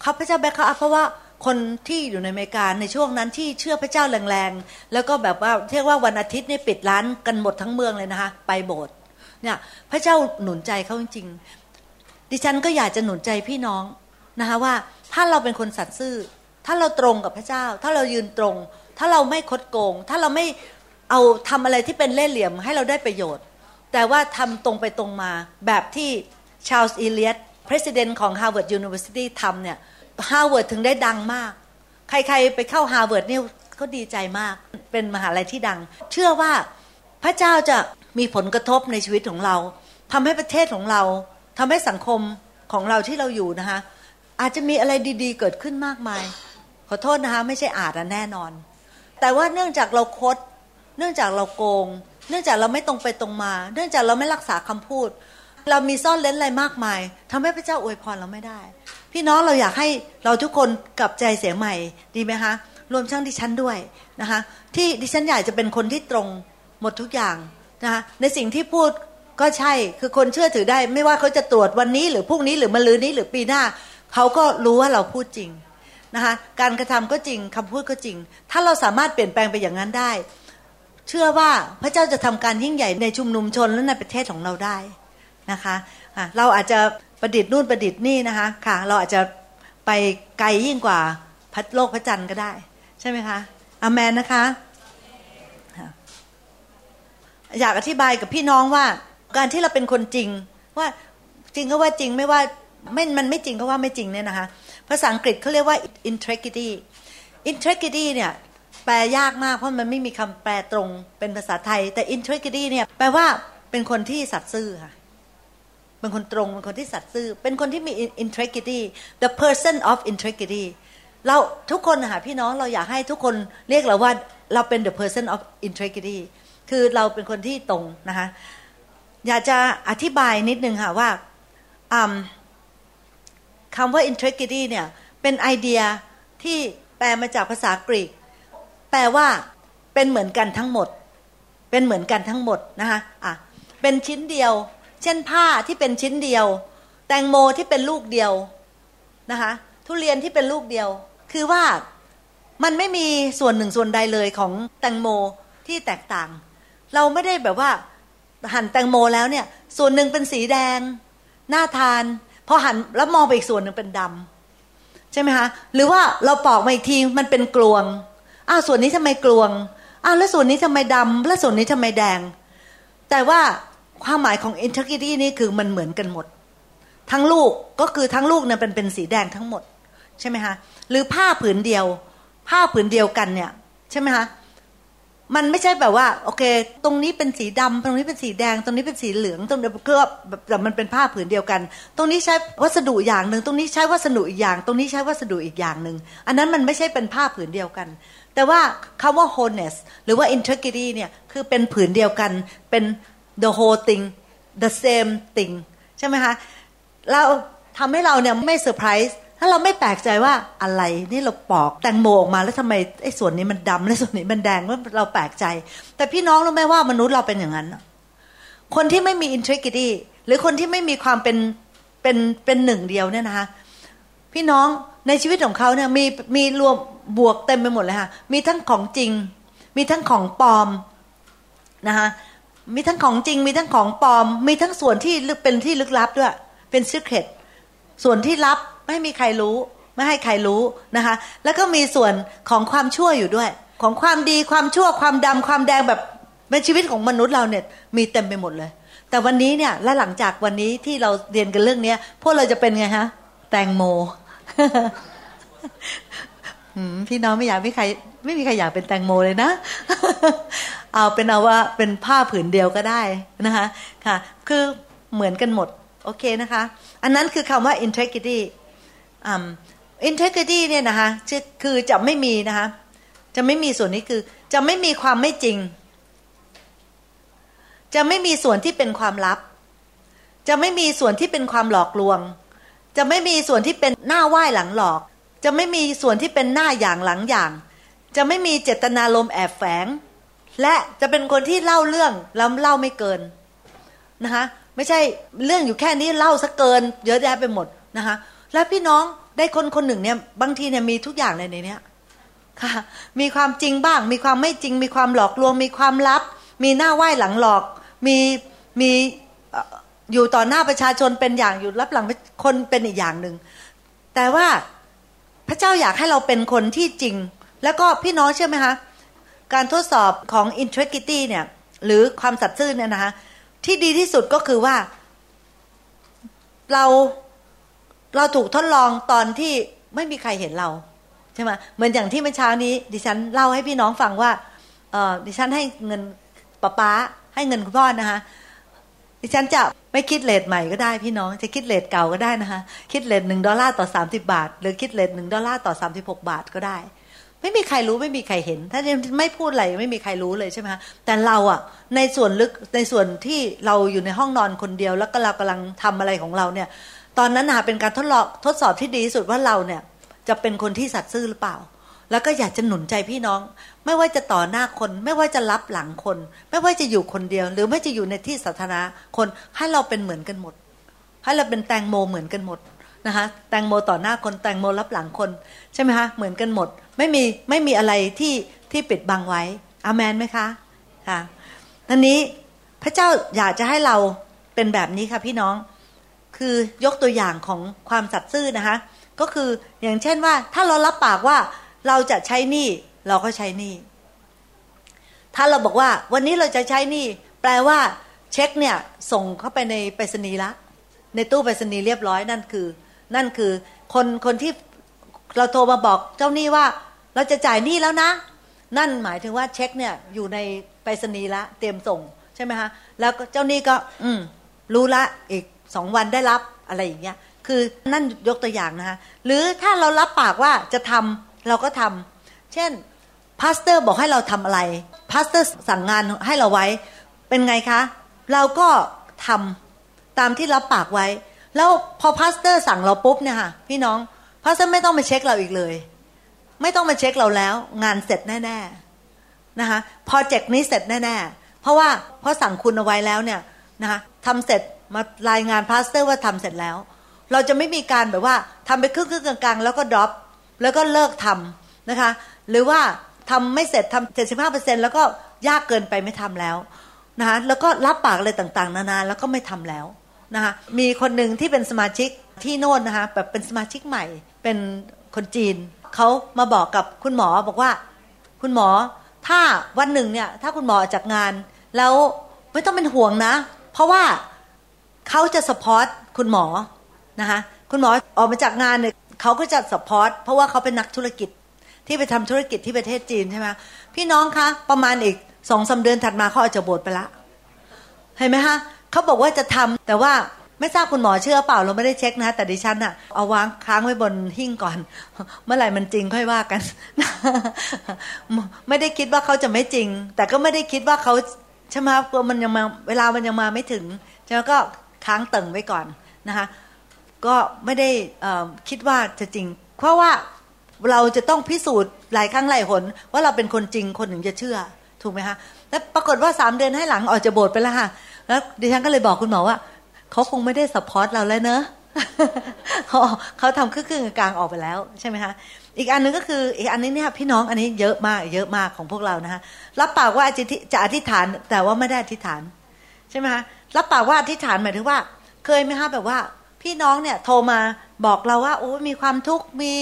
เขาพระเจ้าแบ็คเขาอัพเพราะว่า คนที่อยู่ในอเมริกาในช่วงนั้นที่เชื่อพระเจ้าแรงๆ แล้วก็แบบว่าเรียกว่าวันอาทิตย์นี่ปิดร้านกันหมดทั้งเมืองเลยนะคะ ไปโบสถ์เนี่ยพระเจ้าหนุนใจเขาจริงๆดิฉันก็อยากจะหนุนใจพี่น้องนะคะว่าถ้าเราเป็นคนสัตย์ซื่อ ถ้าเราตรงกับพระเจ้า ถ้าเรายืนตรง ถ้าเราไม่คดโกง ถ้าเราไม่เอาทำอะไรที่เป็นเล่ห์เหลี่ยมให้เราได้ประโยชน์ แต่ว่าทำตรงไปตรงมาแบบที่ชาลส์อีเลียต president ของ Harvard University ทำเนี่ย Harvard ถึงได้ดังมาก ใครๆไปเข้า Harvard เนี่ยก็ดีใจมาก เป็นมหาลัยที่ดัง เชื่อว่าพระเจ้าจะมีผลกระทบในชีวิตของเราทำให้ประเทศของเราทำให้สังคมของเราที่เราอยู่นะคะ อาจจะมีอะไรดีๆ เกิดขึ้นมากมาย ขอโทษนะคะไม่ใช่อาจแน่นอน แต่ว่าเนื่องจากเราคด เนื่องจากเราโกง เนื่องจากเราไม่ตรงไปตรงมา เนื่องจากเราไม่รักษาคำพูด เรามีซ่อนเล้นอะไรมากมายทำให้พระเจ้าอวยพรเราไม่ได้ พี่น้องเราอยากให้เราทุกคนกลับใจเสียงใหม่ดีไหมคะรวมทั้งดิฉันด้วยนะคะที่ดิฉันอยากจะเป็นคนที่ตรงหมดทุกอย่างนะคะในสิ่งที่พูดก็ใช่คือคนเชื่อถือได้ ไม่ว่าเขาจะตรวจวันนี้หรือพรุ่งนี้หรือมะรืนนี้หรือปีหน้า เขาก็รู้ว่าเราพูดจริงนะคะการกระทำก็จริงคำพูดก็จริง ถ้าเราสามารถเปลี่ยนแปลงไปอย่างนั้นได้ เชื่อว่าพระเจ้าจะทำการยิ่งใหญ่ในชุมนุมชนและในประเทศของเราได้นะคะเราอาจจะ ประดิษฐ์นู่นประดิษฐ์นี่นะคะ ค่ะ เราอาจจะไปไกลยิ่งกว่าพัดโลกพระจันทร์ก็ได้ ใช่ไหมคะอเมนนะคะ อยากอธิบายกับพี่น้องว่า การที่เราเป็นคนจริง ว่าจริงก็ว่าจริงไม่ว่าไม่มันไม่จริงก็ว่าไม่จริงเนี่ยนะคะภาษาอังกฤษเขาเรียกว่า integrity integrity เนี่ยแปลยากมากเพราะมันไม่มีคำแปลตรงเป็นภาษาไทย แต่ integrity เนี่ยแปลว่าเป็นคนที่สัตย์ซื่อค่ะ เป็นคนตรง เป็นคนที่สัตย์ซื่อ เป็นคนที่มี integrity the person of integrity เราทุกคนนะคะพี่น้องเราอยากให้ทุกคนเรียกเราว่าเราเป็น the person of integrity คือเราเป็นคนที่ตรงนะคะอยากจะอธิบายนิดนึงค่ะว่าคำว่า integrity เนี่ยเป็นไอเดียที่แปลมาจากภาษากรีก แปลว่าเป็นเหมือนกันทั้งหมด เป็นเหมือนกันทั้งหมดนะคะอะเป็นชิ้นเดียว เช่นผ้าที่เป็นชิ้นเดียว แตงโมที่เป็นลูกเดียวนะคะทุเรียนที่เป็นลูกเดียว คือว่ามันไม่มีส่วนหนึ่งส่วนใดเลยของแตงโมที่แตกต่าง เราไม่ได้แบบว่าหั่นแตงโมแล้วเนี่ย ส่วนหนึ่งเป็นสีแดงน่าทานพอหันแล้วมองไปอีกส่วนหนึ่งเป็นดำใช่ไหมคะหรือว่าเราปอกมาอีกทีมันเป็นกลวงอ้าวส่วนนี้ทำไมกลวงอ้าวแล้วส่วนนี้ทำไมดำแล้วส่วนนี้ทำไมแดง แต่ว่า ความหมายของ integrity นี่คือมันเหมือนกันหมด ทั้งลูกก็คือทั้งลูกเนี่ยเป็นเป็นสีแดงทั้งหมด ใช่ไหมคะหรือผ้าผืนเดียว ผ้าผืนเดียวกันเนี่ย ใช่ไหมคะมันไม่ใช่แบบว่า โอเค ตรงนี้เป็นสีดำตรงนี้เป็นสีแดง ตรงนี้เป็นสีเหลืองตรงนี้ก็แบบแต่มันเป็นผ้าผืนเดียวกัน ตรงนี้ใช้วัสดุอย่างหนึ่งตรงนี้ใช้วัสดุอีกอย่าง ตรงนี้ใช้วัสดุอีกอย่างหนึ่งอันนั้นมันไม่ใช่เป็นผ้าผืนเดียวกัน แต่ว่าคำว่า wholeness หรือว่า integrity เนี่ยคือเป็นผืนเดียวกันเป็น the whole thing the same thing ใช่ไหมคะเราทำให้เราเนี่ยไม่เซอร์ไพรส์ถ้าเราไม่แปลกใจว่าอะไรนี่เราปอกแตงโมออกมาแล้วทำไมไอ้ส่วนนี้มันดำแล้วส่วนนี้มันแดงว่าเราแปลกใจ แต่พี่น้องรู้ไหมว่ามนุษย์เราเป็นอย่างนั้น คนที่ไม่มี integrity หรือคนที่ไม่มีความเป็นเป็นเป็นหนึ่งเดียวเนี่ยนะคะพี่น้องในชีวิตของเขาเนี่ยมีมีรวมบวกเต็มไปหมดเลยค่ะมีทั้งของจริง มีทั้งของปลอมนะคะ มีทั้งของจริง มีทั้งของปลอม มีทั้งส่วนที่เป็นที่ลึกลับด้วย เป็น secret ส่วนที่ลับไม่มีใครรู้ ไม่ให้ใครรู้นะคะ แล้วก็มีส่วนของความชั่วอยู่ด้วย ของความดีความชั่วความดำความแดงแบบในชีวิตของมนุษย์เราเนี่ยมีเต็มไปหมดเลย แต่วันนี้เนี่ยและหลังจากวันนี้ที่เราเรียนกันเรื่องนี้พวกเราจะเป็นไงฮะ แตงโมพี่น้องไม่อยากไม่ใคร ไม่มีใครอยากเป็นแตงโมเลยนะ เอาเป็นเอาว่าเป็นผ้าผืนเดียวก็ได้นะคะค่ะ คือเหมือนกันหมด โอเคนะคะ อันนั้นคือคำว่า integrity อินเทกริตี้เนี่ยนะคะคือจะไม่มีนะคะ จะไม่มีส่วนนี้คือ จะไม่มีความไม่จริง จะไม่มีส่วนที่เป็นความลับ จะไม่มีส่วนที่เป็นความหลอกลวง จะไม่มีส่วนที่เป็นหน้าไหว้หลังหลอก จะไม่มีส่วนที่เป็นหน้าอย่างหลังอย่าง จะไม่มีเจตนาลมแอบแฝง และจะเป็นคนที่เล่าเรื่องแล้วเล่าไม่เกินนะคะไม่ใช่เรื่องอยู่แค่นี้เล่าซะเกิน เยอะแยะไปหมดนะคะแล้วพี่น้องได้คนคนหนึ่งเนี่ยบางทีเนี่ยมีทุกอย่างเลยในนี้ค่ะมีความจริงบ้าง มีความไม่จริง มีความหลอกลวง มีความลับ มีหน้าไหว้หลังหลอก มีมีอยู่ต่อหน้าประชาชนเป็นอย่างอยู่รับหลังคนเป็นอีกอย่างหนึ่งแต่ว่าพระเจ้าอยากให้เราเป็นคนที่จริง แล้วก็พี่น้องเชื่อไหมคะ การทดสอบของ integrity เนี่ย หรือความสัตย์ซื่อเนี่ยนะคะ ที่ดีที่สุดก็คือว่า เราเราถูกทดลองตอนที่ไม่มีใครเห็นเราใช่ไหมเหมือนอย่างที่เมื่อเช้านี้ ดิฉันเล่าให้พี่น้องฟังว่าเออดิฉันให้เงินป้าป้าให้เงินคุณพ่อนะคะดิฉันจะไม่คิดเลทใหม่ก็ได้พี่น้องจะคิดเลทเก่าก็ได้นะคะ คิดเลทหนึ่งดอลลาร์ต่อสามสิบาท หรือคิดเลทหนึ่งดอลลาร์ต่อสามสิบหกบาทก็ได้ ไม่มีใครรู้ไม่มีใครเห็น ถ้าไม่พูดอะไรไม่มีใครรู้เลยใช่ไหมคะแต่เราอะในส่วนลึกในส่วนที่เราอยู่ในห้องนอนคนเดียว แล้วก็เรากำลังทำอะไรของเราเนี่ย ตอนนั้นนะเป็นการทดลองทดสอบที่ดีที่สุดว่าเราเนี่ย จะเป็นคนที่สัตย์ซื่อหรือเปล่า แล้วก็อยากจะหนุนใจพี่น้อง ไม่ว่าจะต่อหน้าคน ไม่ว่าจะรับหลังคน ไม่ว่าจะอยู่คนเดียว หรือไม่จะอยู่ในที่สาธารณะคนให้เราเป็นเหมือนกันหมด ให้เราเป็นแตงโมเหมือนกันหมด นะคะแตงโมต่อหน้าคนแตงโมรับหลังคน ใช่ไหมคะเหมือนกันหมด ไม่มีไม่มีอะไรที่ที่ปิดบังไว้อามนไหมคะค่ะอันนี้พระเจ้าอยากจะให้เราเป็นแบบนี้ค่ะพี่น้องคือยกตัวอย่างของความสัตย์ซื่อนะคะ ก็คืออย่างเช่นว่า ถ้าเรารับปากว่าเราจะใช้หนี้เราก็ใช้หนี้ถ้าเราบอกว่า วันนี้เราจะใช้หนี้แปลว่า เช็คเนี่ย ส่งเข้าไปในไปรษณีย์ละ ในตู้ไปรษณีย์เรียบร้อยนั่นคือ นั่นคือคนคนที่เราโทรมาบอกเจ้าหนี้ว่า เราจะจ่ายหนี้แล้วนะ นั่นหมายถึงว่าเช็คเนี่ยอยู่ในไปรษณีย์ละเตรียมส่งใช่ไหมคะแล้วเจ้าหนี้ก็ อืมรู้ละอีกสองวันได้รับอะไรอย่างเงี้ยคือนั่นยกตัวอย่างนะคะหรือถ้าเรารับปากว่าจะทำเราก็ทำเช่น pastor บอกให้เราทำอะไร pastor สั่งงานให้เราไว้ เป็นไงคะ เราก็ทำตามที่รับปากไว้ แล้วพอ pastor สั่งเราปุ๊บเนี่ยค่ะพี่น้อง pastor ไม่ต้องมาเช็คเราอีกเลย ไม่ต้องมาเช็คเราแล้ว งานเสร็จแน่ๆนะคะ project นี้เสร็จแน่ๆเพราะว่า pastor สั่งคุณเอาไว้แล้วเนี่ยนะคะทำเสร็จมารายงาน pastor ว่าทำเสร็จแล้ว เราจะไม่มีการแบบว่าทำไปครึ่งๆกลางๆ แล้วก็ drop แล้วก็เลิกทำนะคะ หรือว่าทำไม่เสร็จทำเจ็ดสิบห้าเปอร์เซ็นต์แล้วก็ยากเกินไปไม่ทำแล้วนะคะแล้วก็รับปากอะไรต่างๆ นานาแล้วก็ไม่ทำแล้ว นะคะมีคนหนึ่งที่เป็นสมาชิกที่โน่นนะคะแบบเป็นสมาชิกใหม่ เป็นคนจีนเขามาบอกกับคุณหมอบอกว่า คุณหมอถ้าวันหนึ่งเนี่ยถ้าคุณหมอจากงาน แล้วไม่ต้องเป็นห่วงนะ เพราะว่าเขาจะ support คุณหมอนะคะคุณหมอออกมาจากงานเนี่ยเขาก็จะ support เพราะว่าเขาเป็นนักธุรกิจที่ไปทำธุรกิจที่ประเทศจีนใช่ไหมพี่น้องคะประมาณอีกสองสามเดือนถัดมาเขาออกจากโบสถ์ไปละ เห็นไหมฮะ เขาบอกว่าจะทำแต่ว่าไม่ทราบคุณหมอเชื่อเปล่าเราไม่ได้เช็คนะ แต่ดิฉันอะเอาวางค้างไว้บนหิ้งก่อน เมื่อไหร่มันจริงค่อยว่ากัน ไม่ได้คิดว่าเขาจะไม่จริง แต่ก็ไม่ได้คิดว่าเขาใช่ไหมกลัวมันยังมาเวลามันยังมาไม่ถึงแล้วก็ค้างตึงไว้ก่อนนะคะก็ไม่ได้คิดว่าจะจริง เพราะว่าเราจะต้องพิสูจน์หลายครั้งหลายหน ว่าเราเป็นคนจริงคนถึงจะเชื่อ ถูกไหมคะแล้วปรากฏว่าสามเดือนให้หลังออกจะโบสถ์ไปแล้วค่ะ แล้วดิฉันก็เลยบอกคุณหมอว่าเขาคงไม่ได้สปอร์ตเราแล้วเนอะเขาเขาทำครึ่งกลางออกไปแล้วใช่ไหมคะอีกอันนึงก็คืออีกอันนี้เนี่ยพี่น้องอันนี้เยอะมากเยอะมากของพวกเรานะคะรับปากว่าจะจะอธิษฐานแต่ว่าไม่ได้อธิษฐานใช่ไหมคะรับปากว่าอธิษฐานหมายถึงว่า เคยไหมคะแบบว่าพี่น้องเนี่ยโทรมาบอกเราว่าโอ้มีความทุกข์มี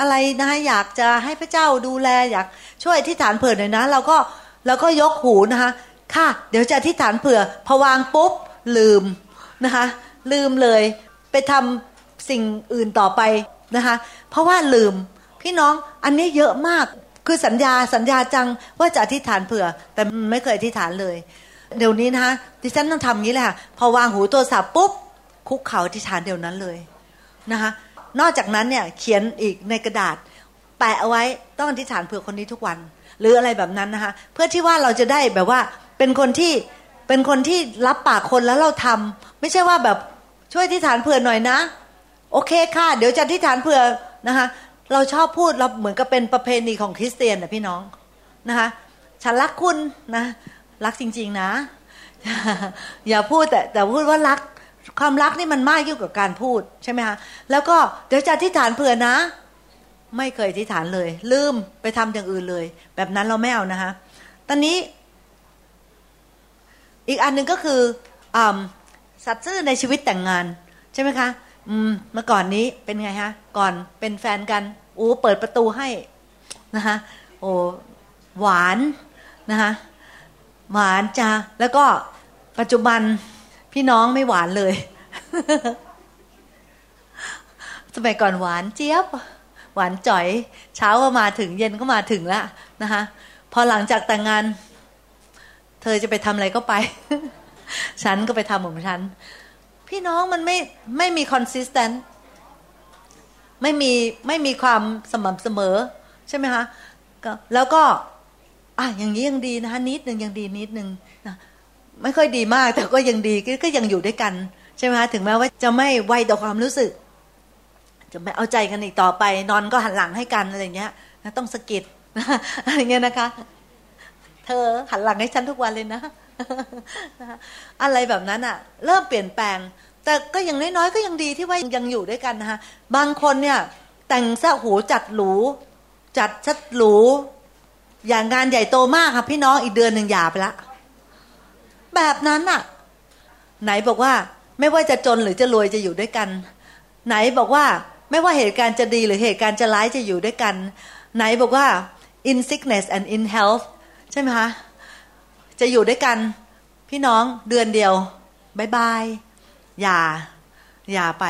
อะไรนะอยากจะให้พระเจ้าดูแลอยากช่วยอธิษฐานเผื่อหน่อยนะเราก็เราก็ยกหูนะคะ ค่ะ เดี๋ยวจะอธิษฐานเผื่อพอวางปุ๊บลืมนะคะ ลืมเลยไปทำสิ่งอื่นต่อไปนะคะ เพราะว่าลืมพี่น้องอันนี้เยอะมากคือสัญญาสัญญาจังว่าจะอธิษฐานเผื่อ แต่ไม่เคยอธิษฐานเลย เดี๋ยวนี้นะคะดิฉันต้องทำงี้แหละพอวางหูโทรศัพท์ปุ๊บคุกเข่าอธิษฐานเดี๋ยวนั้นเลยนะคะนอกจากนั้นเนี่ยเขียนอีกในกระดาษ แปะเอาไว้ต้องอธิษฐานเผื่อคนนี้ทุกวัน หรืออะไรแบบนั้นนะคะเพื่อที่ว่าเราจะได้แบบว่าเป็นคนที่เป็นคนที่รับปากคนแล้วเราทำไม่ใช่ว่าแบบช่วยอธิษฐานเผื่อหน่อยนะ โอเคค่ะ เดี๋ยวจะอธิษฐานเผื่อนะคะเราชอบพูดเราเหมือนกับเป็นประเพณีของคริสเตียนนะพี่น้องนะคะฉันรักคุณนะรักจริง ๆนะ อย่าพูดแต่แต่พูดว่ารักความรักนี่มันมากยิ่งกว่าการพูดใช่ไหมคะแล้วก็เดี๋ยวจะอธิษฐานเผื่อนะ ไม่เคยอธิษฐานเลย ลืมไปทำอย่างอื่นเลย แบบนั้นเราไม่เอานะคะตอนนี้ อีกอันหนึ่งก็คืออสัตว์ซื่อในชีวิตแต่งงาน ใช่ไหมคะอืมเมื่อก่อนนี้เป็นไงฮะ ก่อนเป็นแฟนกันอู้เปิดประตูให้นะคะโอ้หวานนะคะหวานจ้าแล้วก็ปัจจุบันพี่น้องไม่หวานเลย สมัยก่อนหวานเจี๊ยบ หวานจ่อย เช้าก็มาถึงเย็นก็มาถึงแล้วนะคะพอหลังจากแต่งงาน เธอจะไปทำอะไรก็ไป ฉันก็ไปทำของฉัน พี่น้องมันไม่ไม่มีคอนสิสแตนต์ไม่มีไม่มีความสม่ำเสมอ ใช่ไหมคะแล้วก็อะอย่างนี้ยังดีนะคะนิดหนึ่งยังดีนิดหนึ่งนะไม่ค่อยดีมาก แต่ก็ยังดีก็ยังอยู่ด้วยกัน ใช่ไหมคะถึงแม้ว่าจะไม่ไวต่อความรู้สึก จะไม่เอาใจกันอีกต่อไป นอนก็หันหลังให้กันอะไรเงี้ยต้องสะกิดอะไรเงี้ยนะคะ เธอหันหลังให้ฉันทุกวันเลยนะ อะไรแบบนั้นอะเริ่มเปลี่ยนแปลง แต่ก็ยังน้อยๆก็ยังดีที่ว่ายังอยู่ด้วยกันนะคะบางคนเนี่ย แต่งซะหูจัดหรู จัดชัดหรู อย่างงานใหญ่โตมากค่ะพี่น้องอีกเดือนหนึ่งหย่าไปละแบบนั้นอะไหนบอกว่าไม่ว่าจะจนหรือจะรวยจะอยู่ด้วยกัน ไหนบอกว่าไม่ว่าเหตุการณ์จะดีหรือเหตุการณ์จะร้ายจะอยู่ด้วยกัน ไหนบอกว่า in sickness and in health ใช่ไหมคะจะอยู่ด้วยกัน พี่น้องเดือนเดียวบายบายอย่า อย่าไป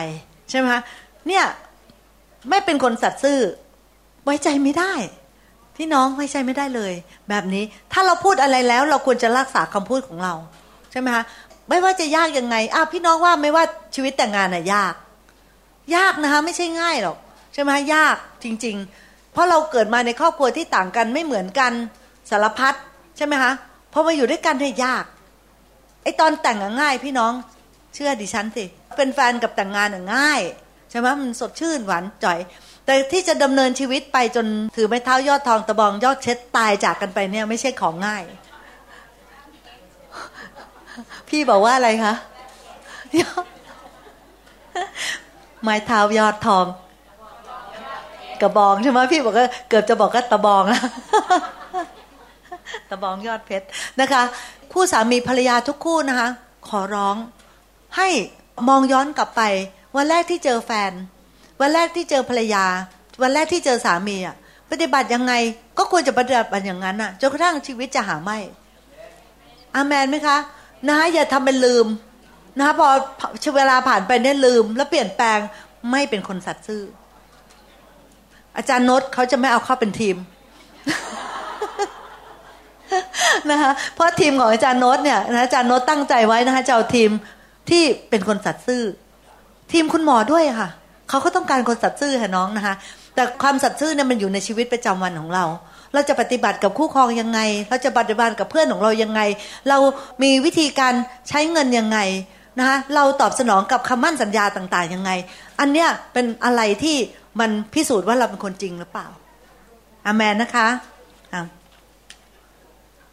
ใช่ไหมคะเนี่ยไม่เป็นคนสัตย์ซื่อ ไว้ใจไม่ได้ พี่น้องไว้ใจไม่ได้เลย แบบนี้ถ้าเราพูดอะไรแล้ว เราควรจะรักษาคำพูดของเรา ใช่ไหมคะไม่ว่าจะยากยังไงอ้าวพี่น้องว่าไม่ว่าชีวิตแต่งงานน่ะยาก ยากนะคะ ไม่ใช่ง่ายหรอกใช่ไหมยากจริง ๆ เพราะเราเกิดมาในครอบครัวที่ต่างกันไม่เหมือนกัน สารพัดใช่ไหมคะพอมาอยู่ด้วยกันเนี่ยยากไอตอนแต่งง่ายพี่น้องเชื่อดิฉันสิเป็นแฟนกับแต่งงานง่ายใช่ไหมมันสดชื่นหวานจ่อย แต่ที่จะดำเนินชีวิตไปจนถือไม้เท้ายอดทองตะบองยอดเช็ดตายจากกันไปเนี่ยไม่ใช่ของง่าย พี่บอกว่าอะไรคะไม้เท้ายอดทอง กระบองใช่ไหมพี่บอกว่าเกือบจะบอกก็ตะบองแล้ว ตะบองยอดเพชรนะคะ คู่สามีภรรยาทุกคู่นะคะ ขอร้องให้มองย้อนกลับไป วันแรกที่เจอแฟน วันแรกที่เจอภรรยา วันแรกที่เจอสามีอะปฏิบัติยังไงก็ควรจะปฏิบัติอย่างนั้นอะจนกระทั่งชีวิตจะหาไม่อามันไหมคะนะคะอย่าทำเป็นลืมนะคะพอเวลาผ่านไปเนี่ยลืม แล้วเปลี่ยนแปลงไม่เป็นคนสัตย์ซื่อ อาจารย์โน้ตเขาจะไม่เอาเข้าเป็นทีม นะคะเพราะทีมของอาจารย์โน้ตเนี่ยนะอาจารย์โน้ตตั้งใจไว้นะคะจะเอาทีมที่เป็นคนสัตย์ซื่อ ทีมคุณหมอด้วยค่ะเขาก็ต้องการคนสัตย์ซื่อค่ะน้องนะคะ แต่ความสัตย์ซื่อเนี่ยมันอยู่ในชีวิตประจำวันของเรา เราจะปฏิบัติกับคู่ครองยังไง เราจะปฏิบัติกับเพื่อนของเรายังไง เรามีวิธีการใช้เงินยังไงนะคะเราตอบสนองกับคำมั่นสัญญาต่างๆยังไง อันเนี้ยเป็นอะไรที่มันพิสูจน์ว่าเราเป็นคนจริงหรือเปล่าอามันนะคะ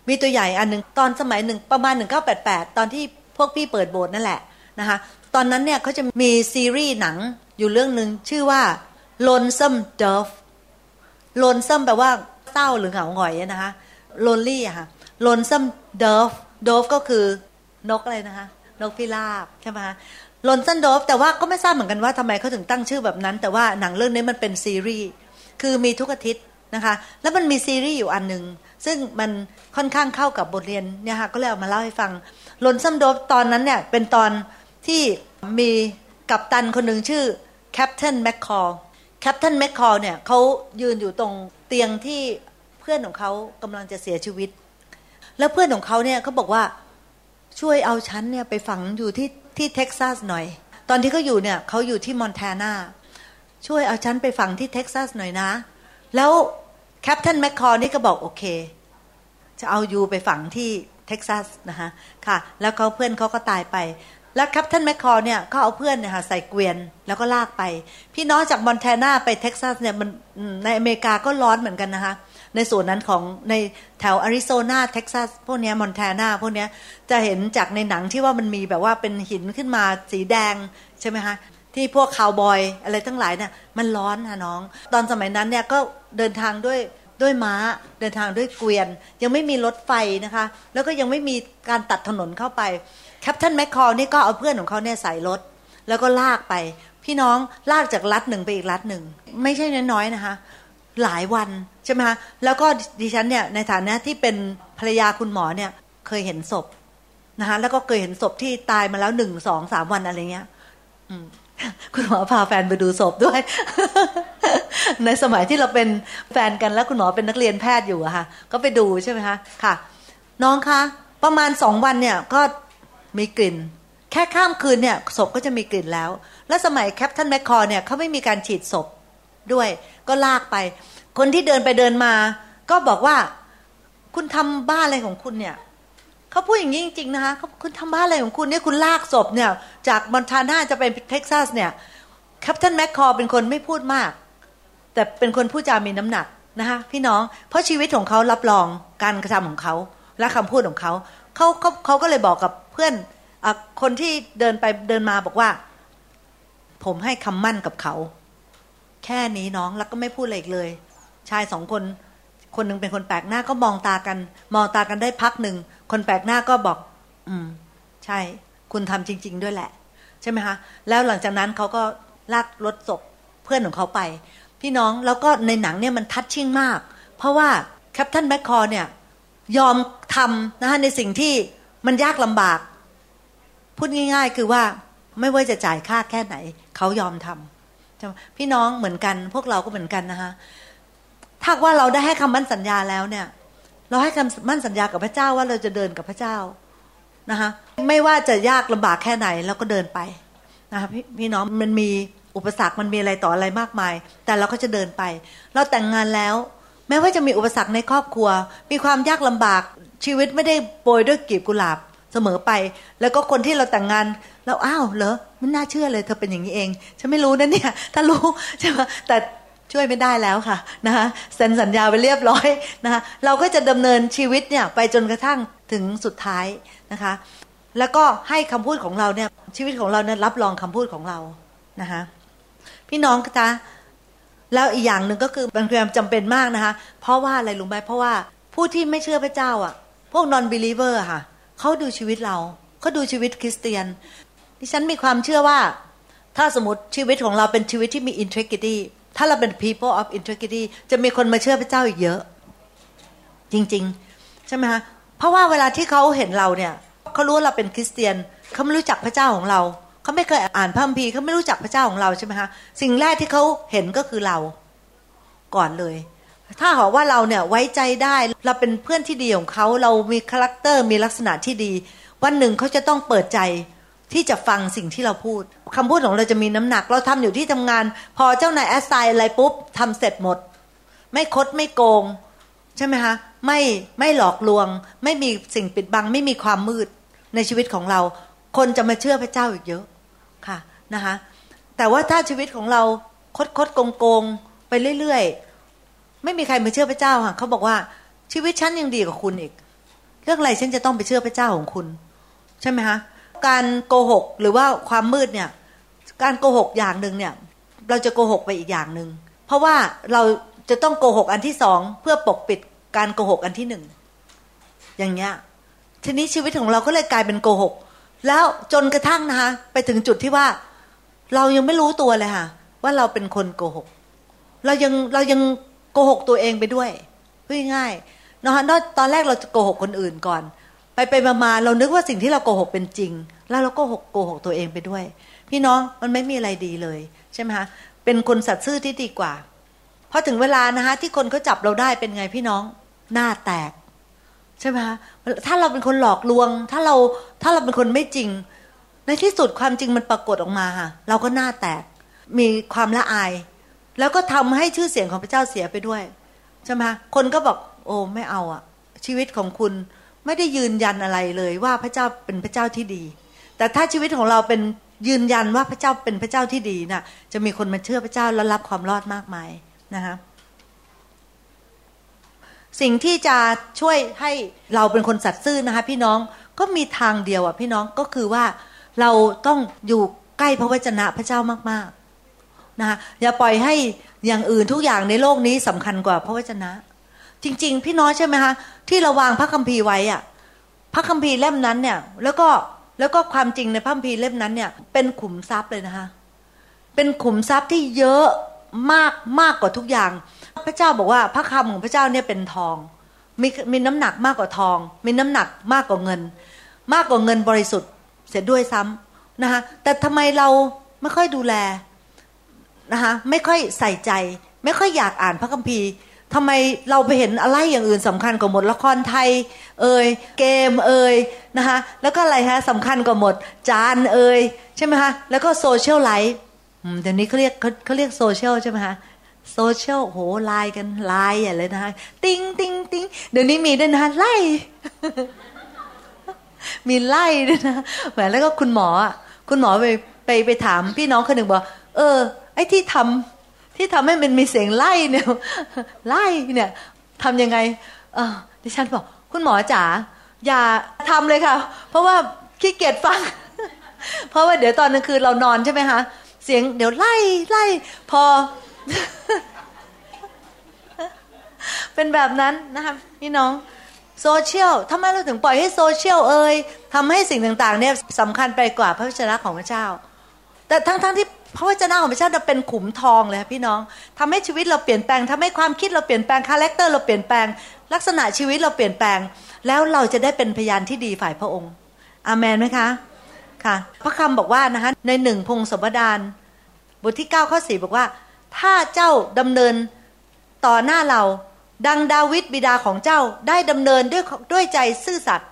มีตัวใหญ่อันหนึ่งตอนสมัยหนึ่งประมาณหนึ่งเก้าแปดแปดตอนที่พวกพี่เปิดโบสถ์นั่นแหละนะคะตอนนั้นเนี่ยเขาจะมีซีรีส์หนังอยู่เรื่องหนึ่งชื่อว่า Lonesome Dove Lonesome แปลว่าเศร้าหรือเหงาหงอยนะคะ Lonely อะค่ะ Lonesome Dove Dove ก็คือนกอะไรนะคะ นกพิราบใช่ไหมคะ Lonesome Dove แต่ว่าก็ไม่ทราบเหมือนกันว่าทำไมเขาถึงตั้งชื่อแบบนั้น แต่ว่าหนังเรื่องนี้มันเป็นซีรีส์คือมีทุกอาทิตย์นะคะ แล้วมันมีซีรีส์อยู่อันหนึ่ง ซึ่งมันค่อนข้างเข้ากับบทเรียนเนี่ยค่ะก็เลยเอามาเล่าให้ฟัง Lonesome Dove ตอนนั้นเนี่ยเป็นตอนที่มีกัปตันคนหนึ่งชื่อ Captain McCall Captain McCall เนี่ยเขายืนอยู่ตรงเตียงที่เพื่อนของเขากำลังจะเสียชีวิต แล้วเพื่อนของเขาเนี่ยเขาบอกว่าช่วยเอาฉันเนี่ยไปฝังอยู่ที่ที่เท็กซัสหน่อย ตอนที่เขาอยู่เนี่ยเขาอยู่ที่มอนแทนาช่วยเอาฉันไปฝังที่เท็กซัสหน่อยนะ แล้ว Captain McCall นี่ก็บอกโอเค จะเอา you ไปฝังที่เท็กซัสนะคะค่ะ แล้วเขาเพื่อนเขาก็ตายไป แล้ว Captain McCall เนี่ยเขาเอาเพื่อนเนี่ยค่ะใส่เกวียนแล้วก็ลากไป พี่น้องจากมอนแทนาไปเท็กซัสเนี่ยมันในอเมริกาก็ร้อนเหมือนกันนะคะในส่วนนั้นของในแถวอาริโซนาเท็กซัสพวกนี้มอนแทนาพวกนี้จะเห็นจากในหนังที่ว่ามันมีแบบว่าเป็นหินขึ้นมาสีแดง ใช่ไหมคะ ที่พวกคาวบอยอะไรทั้งหลายเนี่ยมันร้อนค่ะน้อง ตอนสมัยนั้นเนี่ยก็เดินทางด้วยด้วยม้าเดินทางด้วยเกวียน ยังไม่มีรถไฟนะคะ แล้วก็ยังไม่มีการตัดถนนเข้าไปแคปทันแมคคอร์นี่ก็เอาเพื่อนของเขาเนี่ยใส่รถ แล้วก็ลากไป พี่น้องลากจากรัฐหนึ่งไปอีกรัฐหนึ่ง ไม่ใช่น้อยๆนะคะ หลายวันใช่ไหมคะแล้วก็ดิฉันเนี่ยในฐานะที่เป็นภรรยาคุณหมอเนี่ยเคยเห็นศพนะคะแล้วก็เคยเห็นศพที่ตายมาแล้วหนึ่งสองสามวันอะไรเงี้ย คุณหมอพาแฟนไปดูศพด้วย ในสมัยที่เราเป็นแฟนกันแล้วคุณหมอเป็นนักเรียนแพทย์อยู่อะค่ะ ก็ไปดูใช่ไหมคะค่ะ น้องคะประมาณสองวันเนี่ยก็มีกลิ่น แค่ข้ามคืนเนี่ยศพก็จะมีกลิ่นแล้ว และสมัยแคปทันแมคคอร์เนี่ยเขาไม่มีการฉีดศพด้วย ก็ลากไป คนที่เดินไปเดินมา ก็บอกว่า คุณทำบ้าอะไรของคุณเนี่ย เขาพูดอย่างนี้จริงๆนะคะคุณทำบ้าอะไรของคุณเนี่ยคุณลากศพเนี่ย จากมอนทานาจะไปเท็กซัสเนี่ย Captain McCall เป็นคนไม่พูดมาก แต่เป็นคนพูดจามีน้ำหนักนะคะพี่น้องเพราะชีวิตของเขารับรองการกระทำของเขาและคำพูดของเขาเขาเขาเขาก็เลยบอกกับเพื่อนอคนที่เดินไปเดินมาบอกว่า ผมให้คำมั่นกับเขา แค่นี้น้องแล้วก็ไม่พูดอะไรอีกเลย ชายสองคน คนหนึ่งเป็นคนแปลกหน้าก็มองตากัน มองตากันได้พักหนึ่ง คนแปลกหน้าก็บอก อืม ใช่ คุณทำจริง ๆ ด้วยแหละ ใช่ไหมคะแล้วหลังจากนั้นเขาก็ลากรถศพเพื่อนของเขาไป พี่น้องแล้วก็ในหนังเนี่ยมันทัชชิ่งมาก เพราะว่าแคปตันแมคคอร์เนี่ย ยอมทำนะคะในสิ่งที่มันยากลำบาก พูดง่าย ๆ คือว่าไม่ว่าจะจ่ายค่าแค่ไหน เขายอมทำพี่น้องเหมือนกัน พวกเราก็เหมือนกันนะคะถ้าว่าเราได้ให้คำมั่นสัญญาแล้วเนี่ย เราให้คำมั่นสัญญากับพระเจ้าว่าเราจะเดินกับพระเจ้านะคะไม่ว่าจะยากลำบากแค่ไหนเราก็เดินไปนะคะพพี่น้องมันมีอุปสรรคมันมีอะไรต่ออะไรมากมาย แต่เราก็จะเดินไป เราแต่งงานแล้ว แม้ว่าจะมีอุปสรรคในครอบครัว มีความยากลำบากชีวิตไม่ได้โปรยด้วยกีบกุหลาบเสมอไป แล้วก็คนที่เราแต่งงานเราอ้าวเหรอมันน่าเชื่อเลย เธอเป็นอย่างนี้เอง ฉันไม่รู้นะเนี่ย ถ้ารู้ใช่ไหมแต่ ช่วยไม่ได้แล้วค่ะนะคะเซ็นสัญญาไปเรียบร้อยนะคะเราก็จะดำเนินชีวิตเนี่ยไปจนกระทั่งถึงสุดท้ายนะคะ แล้วก็ให้คำพูดของเราเนี่ยชีวิตของเราเนี่ยรับรองคำพูดของเรานะคะพี่น้องจ๊ะแล้วอีกอย่างหนึ่งก็คือมันความจำเป็นมากนะคะ เพราะว่าอะไรรู้ไหมเพราะว่าผู้ที่ไม่เชื่อพระเจ้าอะ พวก non believer ค่ะเขาดูชีวิตเราเขาดูชีวิตคริสเตียน ดิฉันมีความเชื่อว่า ถ้าสมมติชีวิตของเราเป็นชีวิตที่มี integrity ถ้าเราเป็น people of integrity จะมีคนมาเชื่อพระเจ้าอีกเยอะ จริง ๆ ใช่ไหมคะเพราะว่าเวลาที่เขาเห็นเราเนี่ยเขารู้ว่าเราเป็นคริสเตียนเขาไม่รู้จักพระเจ้าของเราเขาไม่เคยอ่านพระคัมภีร์เขาไม่รู้จักพระเจ้าของเราใช่ไหมคะสิ่งแรกที่เขาเห็นก็คือเราก่อนเลย ถ้าหอกว่าเราเนี่ยไว้ใจได้เราเป็นเพื่อนที่ดีของเขาเรามีคาแรคเตอร์มีลักษณะที่ดี วันหนึ่งเขาจะต้องเปิดใจ ที่จะฟังสิ่งที่เราพูดคำพูดของเราจะมีน้ำหนัก เราทำอยู่ที่ทำงาน พอเจ้านาย assign อะไรปุ๊บทำเสร็จหมด ไม่คดไม่โกง ใช่ไหมคะไม่ไม่หลอกลวง ไม่มีสิ่งปิดบัง ไม่มีความมืดในชีวิตของเรา คนจะมาเชื่อพระเจ้าอีกเยอะค่ะนะคะแต่ว่าถ้าชีวิตของเราคดคดโกงโกงไปเรื่อยๆ ไม่มีใครมาเชื่อพระเจ้าค่ะเขาบอกว่าชีวิตฉันยังดีกว่าคุณอีก เรื่องอะไรฉันจะต้องไปเชื่อพระเจ้าของคุณ ใช่ไหมคะ การโกหกหรือว่าความมืดเนี่ย การโกหกอย่างหนึ่งเนี่ย เราจะโกหกไปอีกอย่างหนึ่งเพราะว่าเราจะต้องโกหกอันที่สองเพื่อปกปิดการโกหกอันที่หนึ่งอย่างเงี้ยทีนี้ชีวิตของเราก็เลยกลายเป็นโกหก แล้วจนกระทั่งนะคะไปถึงจุดที่ว่า เรายังไม่รู้ตัวเลยค่ะ ว่าเราเป็นคนโกหก เรายังเรายังโกหกตัวเองไปด้วยพูดง่ายนะคะตอนแรกเราจะโกหกคนอื่นก่อน ไปไปมาเรานึกว่าสิ่งที่เราโกหกเป็นจริง แล้วเราก็หกโกหกตัวเองไปด้วย พี่น้องมันไม่มีอะไรดีเลยใช่ไหมคะเป็นคนสัตย์ซื่อที่ดีกว่าพอถึงเวลานะคะที่คนเขาจับเราได้เป็นไงพี่น้องหน้าแตกใช่ไหมคะถ้าเราเป็นคนหลอกลวง ถ้าเราถ้าเราเป็นคนไม่จริง ในที่สุดความจริงมันปรากฏออกมาค่ะเราก็หน้าแตก มีความละอาย แล้วก็ทำให้ชื่อเสียงของพระเจ้าเสียไปด้วยใช่ไหมคะคนก็บอกโอ้ไม่เอาอะชีวิตของคุณ ไม่ได้ยืนยันอะไรเลยว่าพระเจ้าเป็นพระเจ้าที่ดี แต่ถ้าชีวิตของเราเป็นยืนยันว่าพระเจ้าเป็นพระเจ้าที่ดีนะ่ะ จะมีคนมาเชื่อพระเจ้าแล้วรับความรอดมากมายนะคะสิ่งที่จะช่วยให้เราเป็นคนสัตย์ซื่อนะคะพี่น้องก็มีทางเดียวอะพี่น้องก็คือว่าเราต้องอยู่ใกล้พระวจนะพระเจ้ามากๆนะคะอย่าปล่อยให้อย่างอื่นทุกอย่างในโลกนี้สำคัญกว่าพระวจนะ จริง ๆ พี่น้อยใช่ไหมคะที่เราวางพระคัมภีร์ไว้อะพระคัมภีร์เล่มนั้นเนี่ย แล้วก็แล้วก็ความจริงในพระคัมภีร์เล่มนั้นเนี่ย เป็นขุมทรัพย์เลยนะคะ เป็นขุมทรัพย์ที่เยอะมากมากกว่าทุกอย่าง พระเจ้าบอกว่าพระคำของพระเจ้าเนี่ยเป็นทอง มีมีน้ำหนักมากกว่าทอง มีน้ำหนักมากกว่าเงิน มากกว่าเงินบริสุทธิ์ เสร็จด้วยซ้ำนะคะแต่ทำไมเราไม่ค่อยดูแลนะคะไม่ค่อยใส่ใจ ไม่ค่อยอยากอ่านพระคัมภีร์ ทำไมเราไปเห็นอะไรอย่างอื่นสำคัญกว่าหมดละครไทย เอ่ยเกมเอ่ยนะคะแล้วก็อะไรฮะสำคัญกว่าหมด จานเอ่ยใช่ไหมคะแล้วก็ social life เดี๋ยวนี้เขาเรียกเขาเรียกโซเชียลใช่ไหมคะโซเชียลโหไลน์กันไล่อย่างเลยนะคะติ้งติ้งติ้งเดี๋ยวนี้มีด้วยนะไล่ มีไล่ด้วยนะแหมแล้วก็คุณหมอคุณหมอไปไปไปถามพี่น้องคนหนึ่งบอกเออ ไอ้ที่ทำ ที่ทำให้มันมีเสียงไล่เนี่ยไล่เนี่ยทำยังไง เออดิฉันบอก คุณหมอจ๋าอย่าทำเลยค่ะ เพราะว่าขี้เกียจฟัง เพราะว่าเดี๋ยวตอนกลางคืนเรานอนใช่ไหมคะเสียงเดี๋ยวไล่ไล่พอ เป็นแบบนั้นนะคะพี่น้องโซเชียลทำไมเราถึงปล่อยให้โซเชียลเอ่ยทำให้สิ่งต่างๆเนี่ยสำคัญไปกว่าพระวจนะของพระเจ้า แต่ทั้งๆทที่ พระวจนะของพระเจ้าจะเป็นขุมทองเลยพี่น้องทำให้ชีวิตเราเปลี่ยนแปลงทำให้ความคิดเราเปลี่ยนแปลงคาแรคเตอร์เราเปลี่ยนแปลง ลักษณะชีวิตเราเปลี่ยนแปลง แล้วเราจะได้เป็นพยานที่ดีฝ่ายพระองค์อาเมนไหมคะค่ะ พระคำบอกว่านะคะในหนึ่งพงศบดานบทที่ 9 ข้อ4บอกว่า ถ้าเจ้าดำเนินต่อหน้าเรา ดังดาวิดบิดาของเจ้าได้ดำเนินด้วยด้วยใจซื่อสัตย์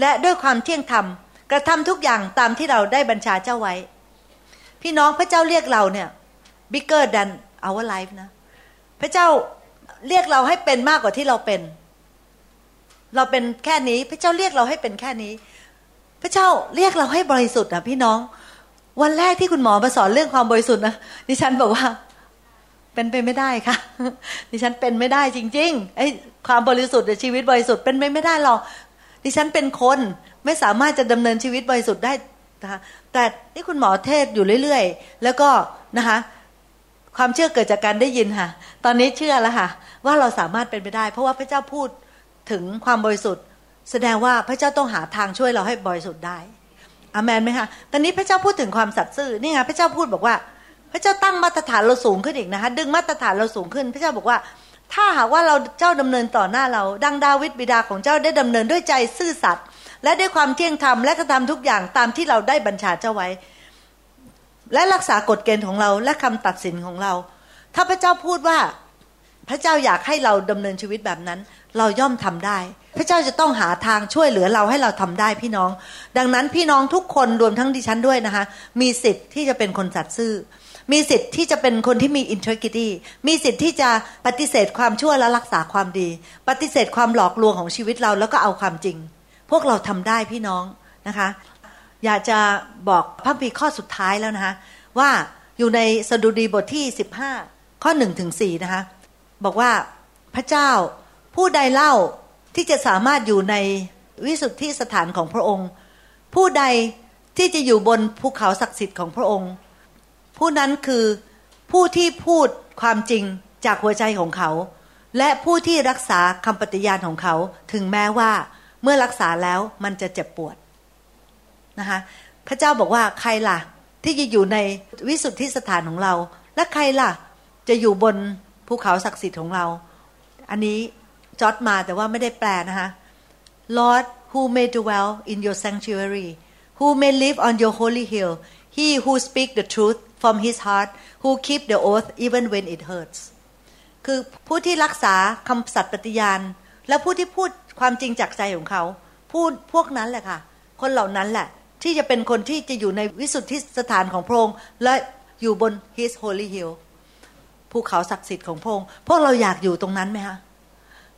และด้วยความเที่ยงธรรม กระทำทุกอย่างตามที่เราได้บัญชาเจ้าไว้ พี่น้องพระเจ้าเรียกเราเนี่ย bigger than our life นะ พระเจ้าเรียกเราให้เป็นมากกว่าที่เราเป็น เราเป็นแค่นี้ พระเจ้าเรียกเราให้เป็นแค่นี้ พระเจ้าเรียกเราให้บริสุทธิ์นะพี่น้อง วันแรกที่คุณหมอมาสอนเรื่องความบริสุทธิ์นะดิฉันบอกว่า เป็นไปไม่ได้ค่ะ ดิฉันเป็นไม่ได้จริงๆไอ้ความบริสุทธิ์ชีวิตบริสุทธิ์เป็นไปไม่ได้หรอกดิฉันเป็นคนไม่สามารถจะดำเนินชีวิตบริสุทธิ์ได้นะคะ แต่นี่คุณหมอเทศอยู่เรื่อยๆ แล้วก็นะคะ ความเชื่อเกิดจากการได้ยินค่ะ ตอนนี้เชื่อแล้วค่ะ ว่าเราสามารถเป็นไปได้ เพราะว่าพระเจ้าพูดถึงความบริสุทธิ์ แสดงว่าพระเจ้าต้องหาทางช่วยเราให้บริสุทธิ์ได้อามนไหมคะตอนนี้พระเจ้าพูดถึงความสัตย์ซื่อนี่ไงพระเจ้าพูดบอกว่า พระเจ้าตั้งมาตรฐานเราสูงขึ้นอีกนะคะ ดึงมาตรฐานเราสูงขึ้น พระเจ้าบอกว่า ถ้าหากว่าเราเจ้าดำเนินต่อหน้าเรา ดังดาวิดบิดาของเจ้าได้ดำเนินด้วยใจซื่อสัตย์ และด้วยความเที่ยงธรรมและกระทำทุกอย่างตามที่เราได้บัญชาเจ้าไว้ และรักษากฎเกณฑ์ของเราและคำตัดสินของเรา ถ้าพระเจ้าพูดว่า พระเจ้าอยากให้เราดำเนินชีวิตแบบนั้น เราย่อมทำได้ พระเจ้าจะต้องหาทางช่วยเหลือเราให้เราทำได้พี่น้อง ดังนั้นพี่น้องทุกคนรวมทั้งดิฉันด้วยนะคะ มีสิทธิ์ที่จะเป็นคนสัตย์ซื่อมีสิทธิ์ที่จะเป็นคนที่มี integrity มีสิทธิ์ที่จะปฏิเสธความชั่วและรักษาความดี ปฏิเสธความหลอกลวงของชีวิตเราแล้วก็เอาความจริง พวกเราทำได้พี่น้องนะคะ อยากจะบอกพระพีข้อสุดท้ายแล้วนะคะว่าอยู่ในสดุดีบทที่ 15 ข้อ1ถึง4นะคะบอกว่าพระเจ้าผู้ใดเล่าที่จะสามารถอยู่ในวิสุทธิสถานของพระองค์ ผู้ใดที่จะอยู่บนภูเขาศักดิ์สิทธิ์ของพระองค์ ผู้นั้นคือผู้ที่พูดความจริงจากหัวใจของเขา และผู้ที่รักษาคำปฏิญาณของเขาถึงแม้ว่า เมื่อรักษาแล้วมันจะเจ็บปวดนะคะพระเจ้าบอกว่าใครล่ะ ที่จะอยู่ในวิสุทธิสถานของเรา และใครล่ะ จะอยู่บนภูเขาศักดิ์สิทธิ์ของเรา อันนี้จอดมาแต่ว่าไม่ได้แปลนะคะ Lord who may dwell in your sanctuary who may live on your holy hill he who speak the truth from his heart who keep the oath even when it hurts คือผู้ที่รักษาคำสัตย์ปฏิญาณ และผู้ที่พูด ความจริงจากใจของเขาพูดพวกนั้นแหละค่ะ คนเหล่านั้นแหละ ที่จะเป็นคนที่จะอยู่ในวิสุทธิสถานของพระองค์และอยู่บน his holy hill ภูเขาศักดิ์สิทธิ์ของพระองค์พวกเราอยากอยู่ตรงนั้นไหมคะ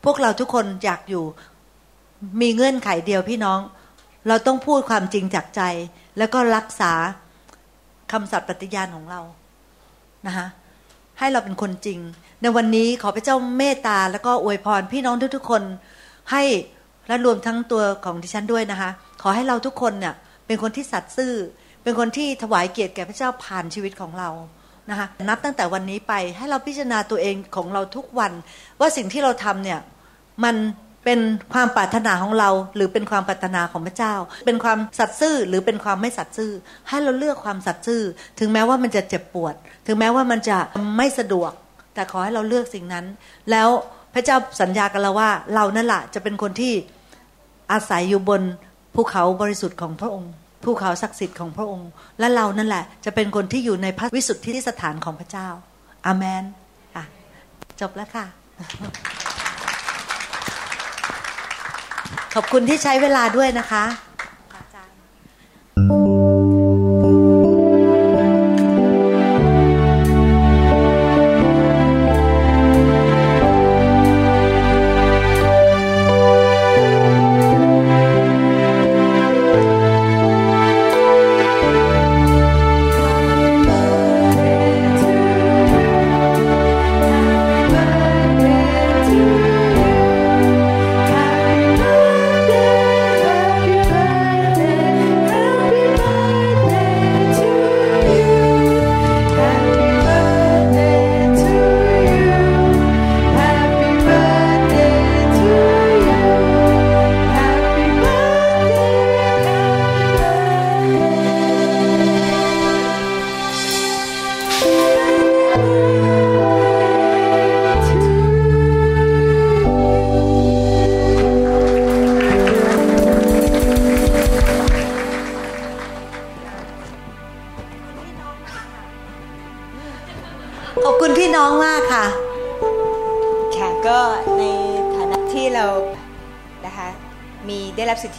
พวกเราทุกคนอยากอยู่มีเงื่อนไขเดียวพี่น้อง เราต้องพูดความจริงจากใจ แล้วก็รักษาคำสัตย์ปฏิญาณของเรานะคะให้เราเป็นคนจริง ในวันนี้ขอพระเจ้าเมตตาแล้วก็อวยพรพี่น้องทุกๆคน ให้และรวมทั้งตัวของดิฉันด้วยนะคะ ขอให้เราทุกคนเนี่ยเป็นคนที่สัตย์ซื่อ เป็นคนที่ถวายเกียรติแก่พระเจ้าผ่านชีวิตของเรานะคะนับตั้งแต่วันนี้ไปให้เราพิจารณาตัวเองของเราทุกวัน ว่าสิ่งที่เราทำเนี่ยมันเป็นความปรารถนาของเรา หรือเป็นความปรารถนาของพระเจ้า เป็นความสัตย์ซื่อหรือเป็นความไม่สัตย์ซื่อ ให้เราเลือกความสัตย์ซื่อ ถึงแม้ว่ามันจะเจ็บปวด ถึงแม้ว่ามันจะไม่สะดวก แต่ขอให้เราเลือกสิ่งนั้น แล้ว พระเจ้าสัญญากับเราว่า เรานั่นแหละจะเป็นคนที่อาศัยอยู่บนภูเขาบริสุทธิ์ของพระองค์ภูเขาศักดิ์สิทธิ์ของพระองค์ และเรานั่นแหละ จะเป็นคนที่อยู่ในพระวิสุทธิสถานของพระเจ้า อาเมนค่ะจบแล้วค่ะ ขอบคุณที่ใช้เวลาด้วยนะคะ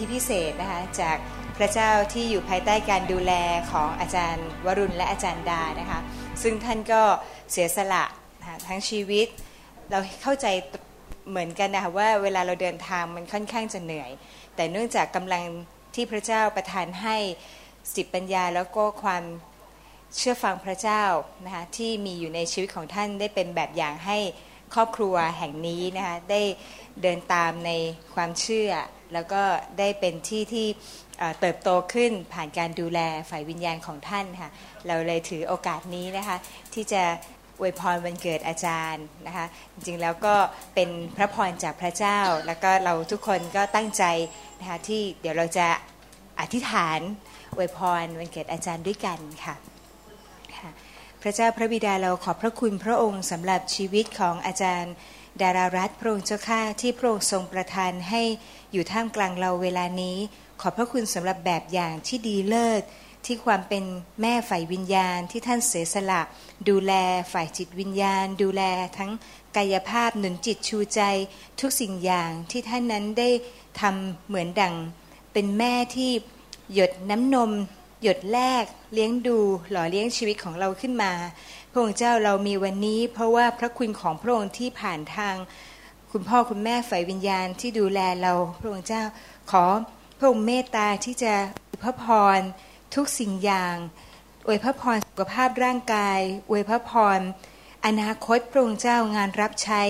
ธิพิเศษนะคะจากพระเจ้าที่อยู่ภายใต้การดูแลของอาจารย์วรุณและอาจารย์ดานะคะซึ่งท่านก็เสียสละนะคะทั้งชีวิต เราเข้าใจเหมือนกันนะคะว่าเวลาเราเดินทางมันค่อนข้างจะเหนื่อย แต่เนื่องจากกำลังที่พระเจ้าประทานให้สติปัญญาแล้วก็ความเชื่อฟังพระเจ้านะคะที่มีอยู่ในชีวิตของท่านได้เป็นแบบอย่างให้ ครอบครัวแห่งนี้นะคะได้เดินตามในความเชื่อ แล้วก็ได้เป็นที่ที่เติบโตขึ้นผ่านการดูแลฝ่ายวิญญาณของท่านค่ะเราเลยถือโอกาสนี้นะคะที่จะอวยพรวันเกิดอาจารย์นะคะจริงๆแล้วก็เป็นพระพรจากพระเจ้า แล้วก็เราทุกคนก็ตั้งใจนะคะที่เดี๋ยวเราจะอธิษฐานอวยพรวันเกิดอาจารย์ด้วยกันค่ะ พระเจ้าพระบิดาเราขอบพระคุณพระองค์สำหรับชีวิตของอาจารย์ ดารารัตพระองค์เจ้าข้าที่พระองค์ทรงประทานให้อยู่ท่ามกลางเราเวลานี้ ขอบพระคุณสำหรับแบบอย่างที่ดีเลิศที่ความเป็นแม่ฝ่ายวิญญาณที่ท่านเสียสละ ดูแลฝ่ายจิตวิญญาณ ดูแลทั้งกายภาพหนุนจิตชูใจ ทุกสิ่งอย่างที่ท่านนั้นได้ทำเหมือนดัง เป็นแม่ที่หยดน้ำนม หยดแรกเลี้ยงดูหล่อเลี้ยงชีวิตของเราขึ้นมา พระองค์เจ้าเรามีวันนี้ เพราะว่าพระคุณของพระองค์ที่ผ่านทาง คุณพ่อคุณแม่ฝ่ายวิญญาณที่ดูแลเราพระองค์เจ้าขอพระองค์เมตตาที่จะพระพรทุกสิ่งอย่างอวยพระพรสุขภาพร่างกายอวยพระพรอนาคตพระองค์เจ้างานรับใช้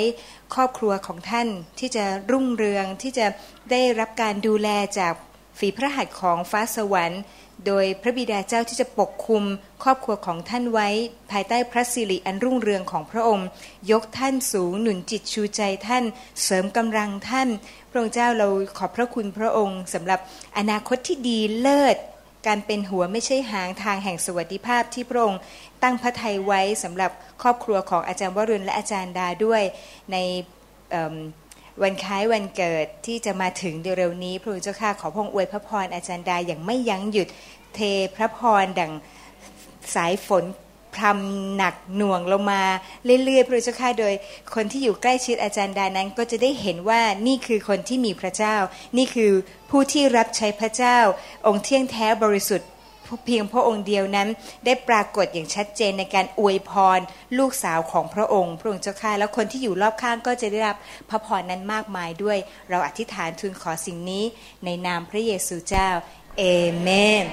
ครอบครัวของท่านที่จะรุ่งเรืองที่จะได้รับการดูแลจากฝีพระหัตถ์ของฟ้าสวรรค์ โดยพระบิดาเจ้าที่จะปกคุมครอบครัวของท่านไว้ ภายใต้พระสิริอันรุ่งเรืองของพระองค์ ยกท่านสูงหนุนจิตชูใจท่าน เสริมกำลังท่าน พระองค์เจ้าเราขอบพระคุณพระองค์สำหรับอนาคตที่ดีเลิศ การเป็นหัวไม่ใช่หางทางแห่งสวัสดิภาพที่พระองค์ตั้งพระทัยไว้สำหรับครอบครัวของอาจารย์วรุณและอาจารย์ดาด้วยใน วันคล้ายวันเกิดที่จะมาถึงเร็วนี้ พระเจ้าข้าขอพงอวยพระพรอาจารย์ดาอย่างไม่ยั้งหยุดเทพระพรดังสายฝนพรำหนักหน่วงลงมาเรื่อยๆพระเจ้าข้าโดยคนที่อยู่ใกล้ชิดอาจารย์ดานั้น ก็จะได้เห็นว่านี่คือคนที่มีพระเจ้า นี่คือผู้ที่รับใช้พระเจ้า องค์เที่ยงแท้บริสุทธิ์ เพียงพระองค์เดียวนั้น ได้ปรากฏอย่างชัดเจนในการอวยพรลูกสาวของพระองค์ พระองค์เจ้าค่ะแล้วคนที่อยู่รอบข้างก็จะได้รับพระพรนั้นมากมายด้วย เราอธิษฐานทูลขอสิ่งนี้ในนามพระเยซูเจ้าเอเมน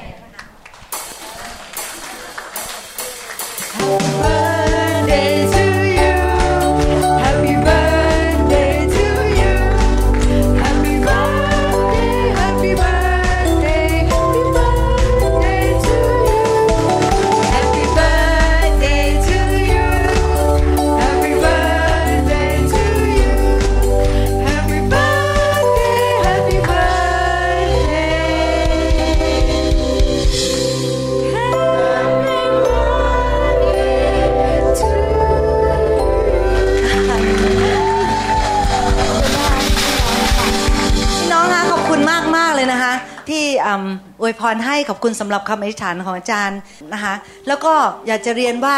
พรให้ขอบคุณสำหรับคำอธิษฐานของอาจารย์นะคะแล้วก็อยากจะเรียนว่า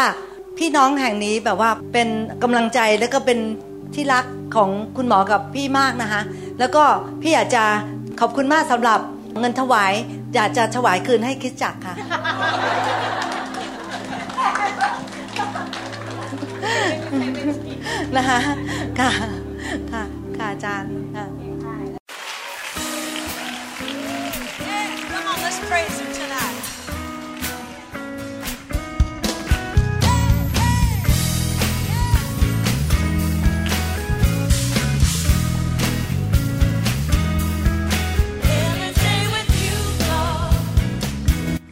พี่น้องแห่งนี้แบบว่าเป็นกำลังใจแล้วก็เป็นที่รักของคุณหมอกับพี่มากนะคะแล้วก็พี่อยากจะขอบคุณมากสำหรับเงินถวาย อยากจะถวายคืนให้คริสตจักค่ะนะคะค่ะค่ะค่ะอาจารย์ค่ะ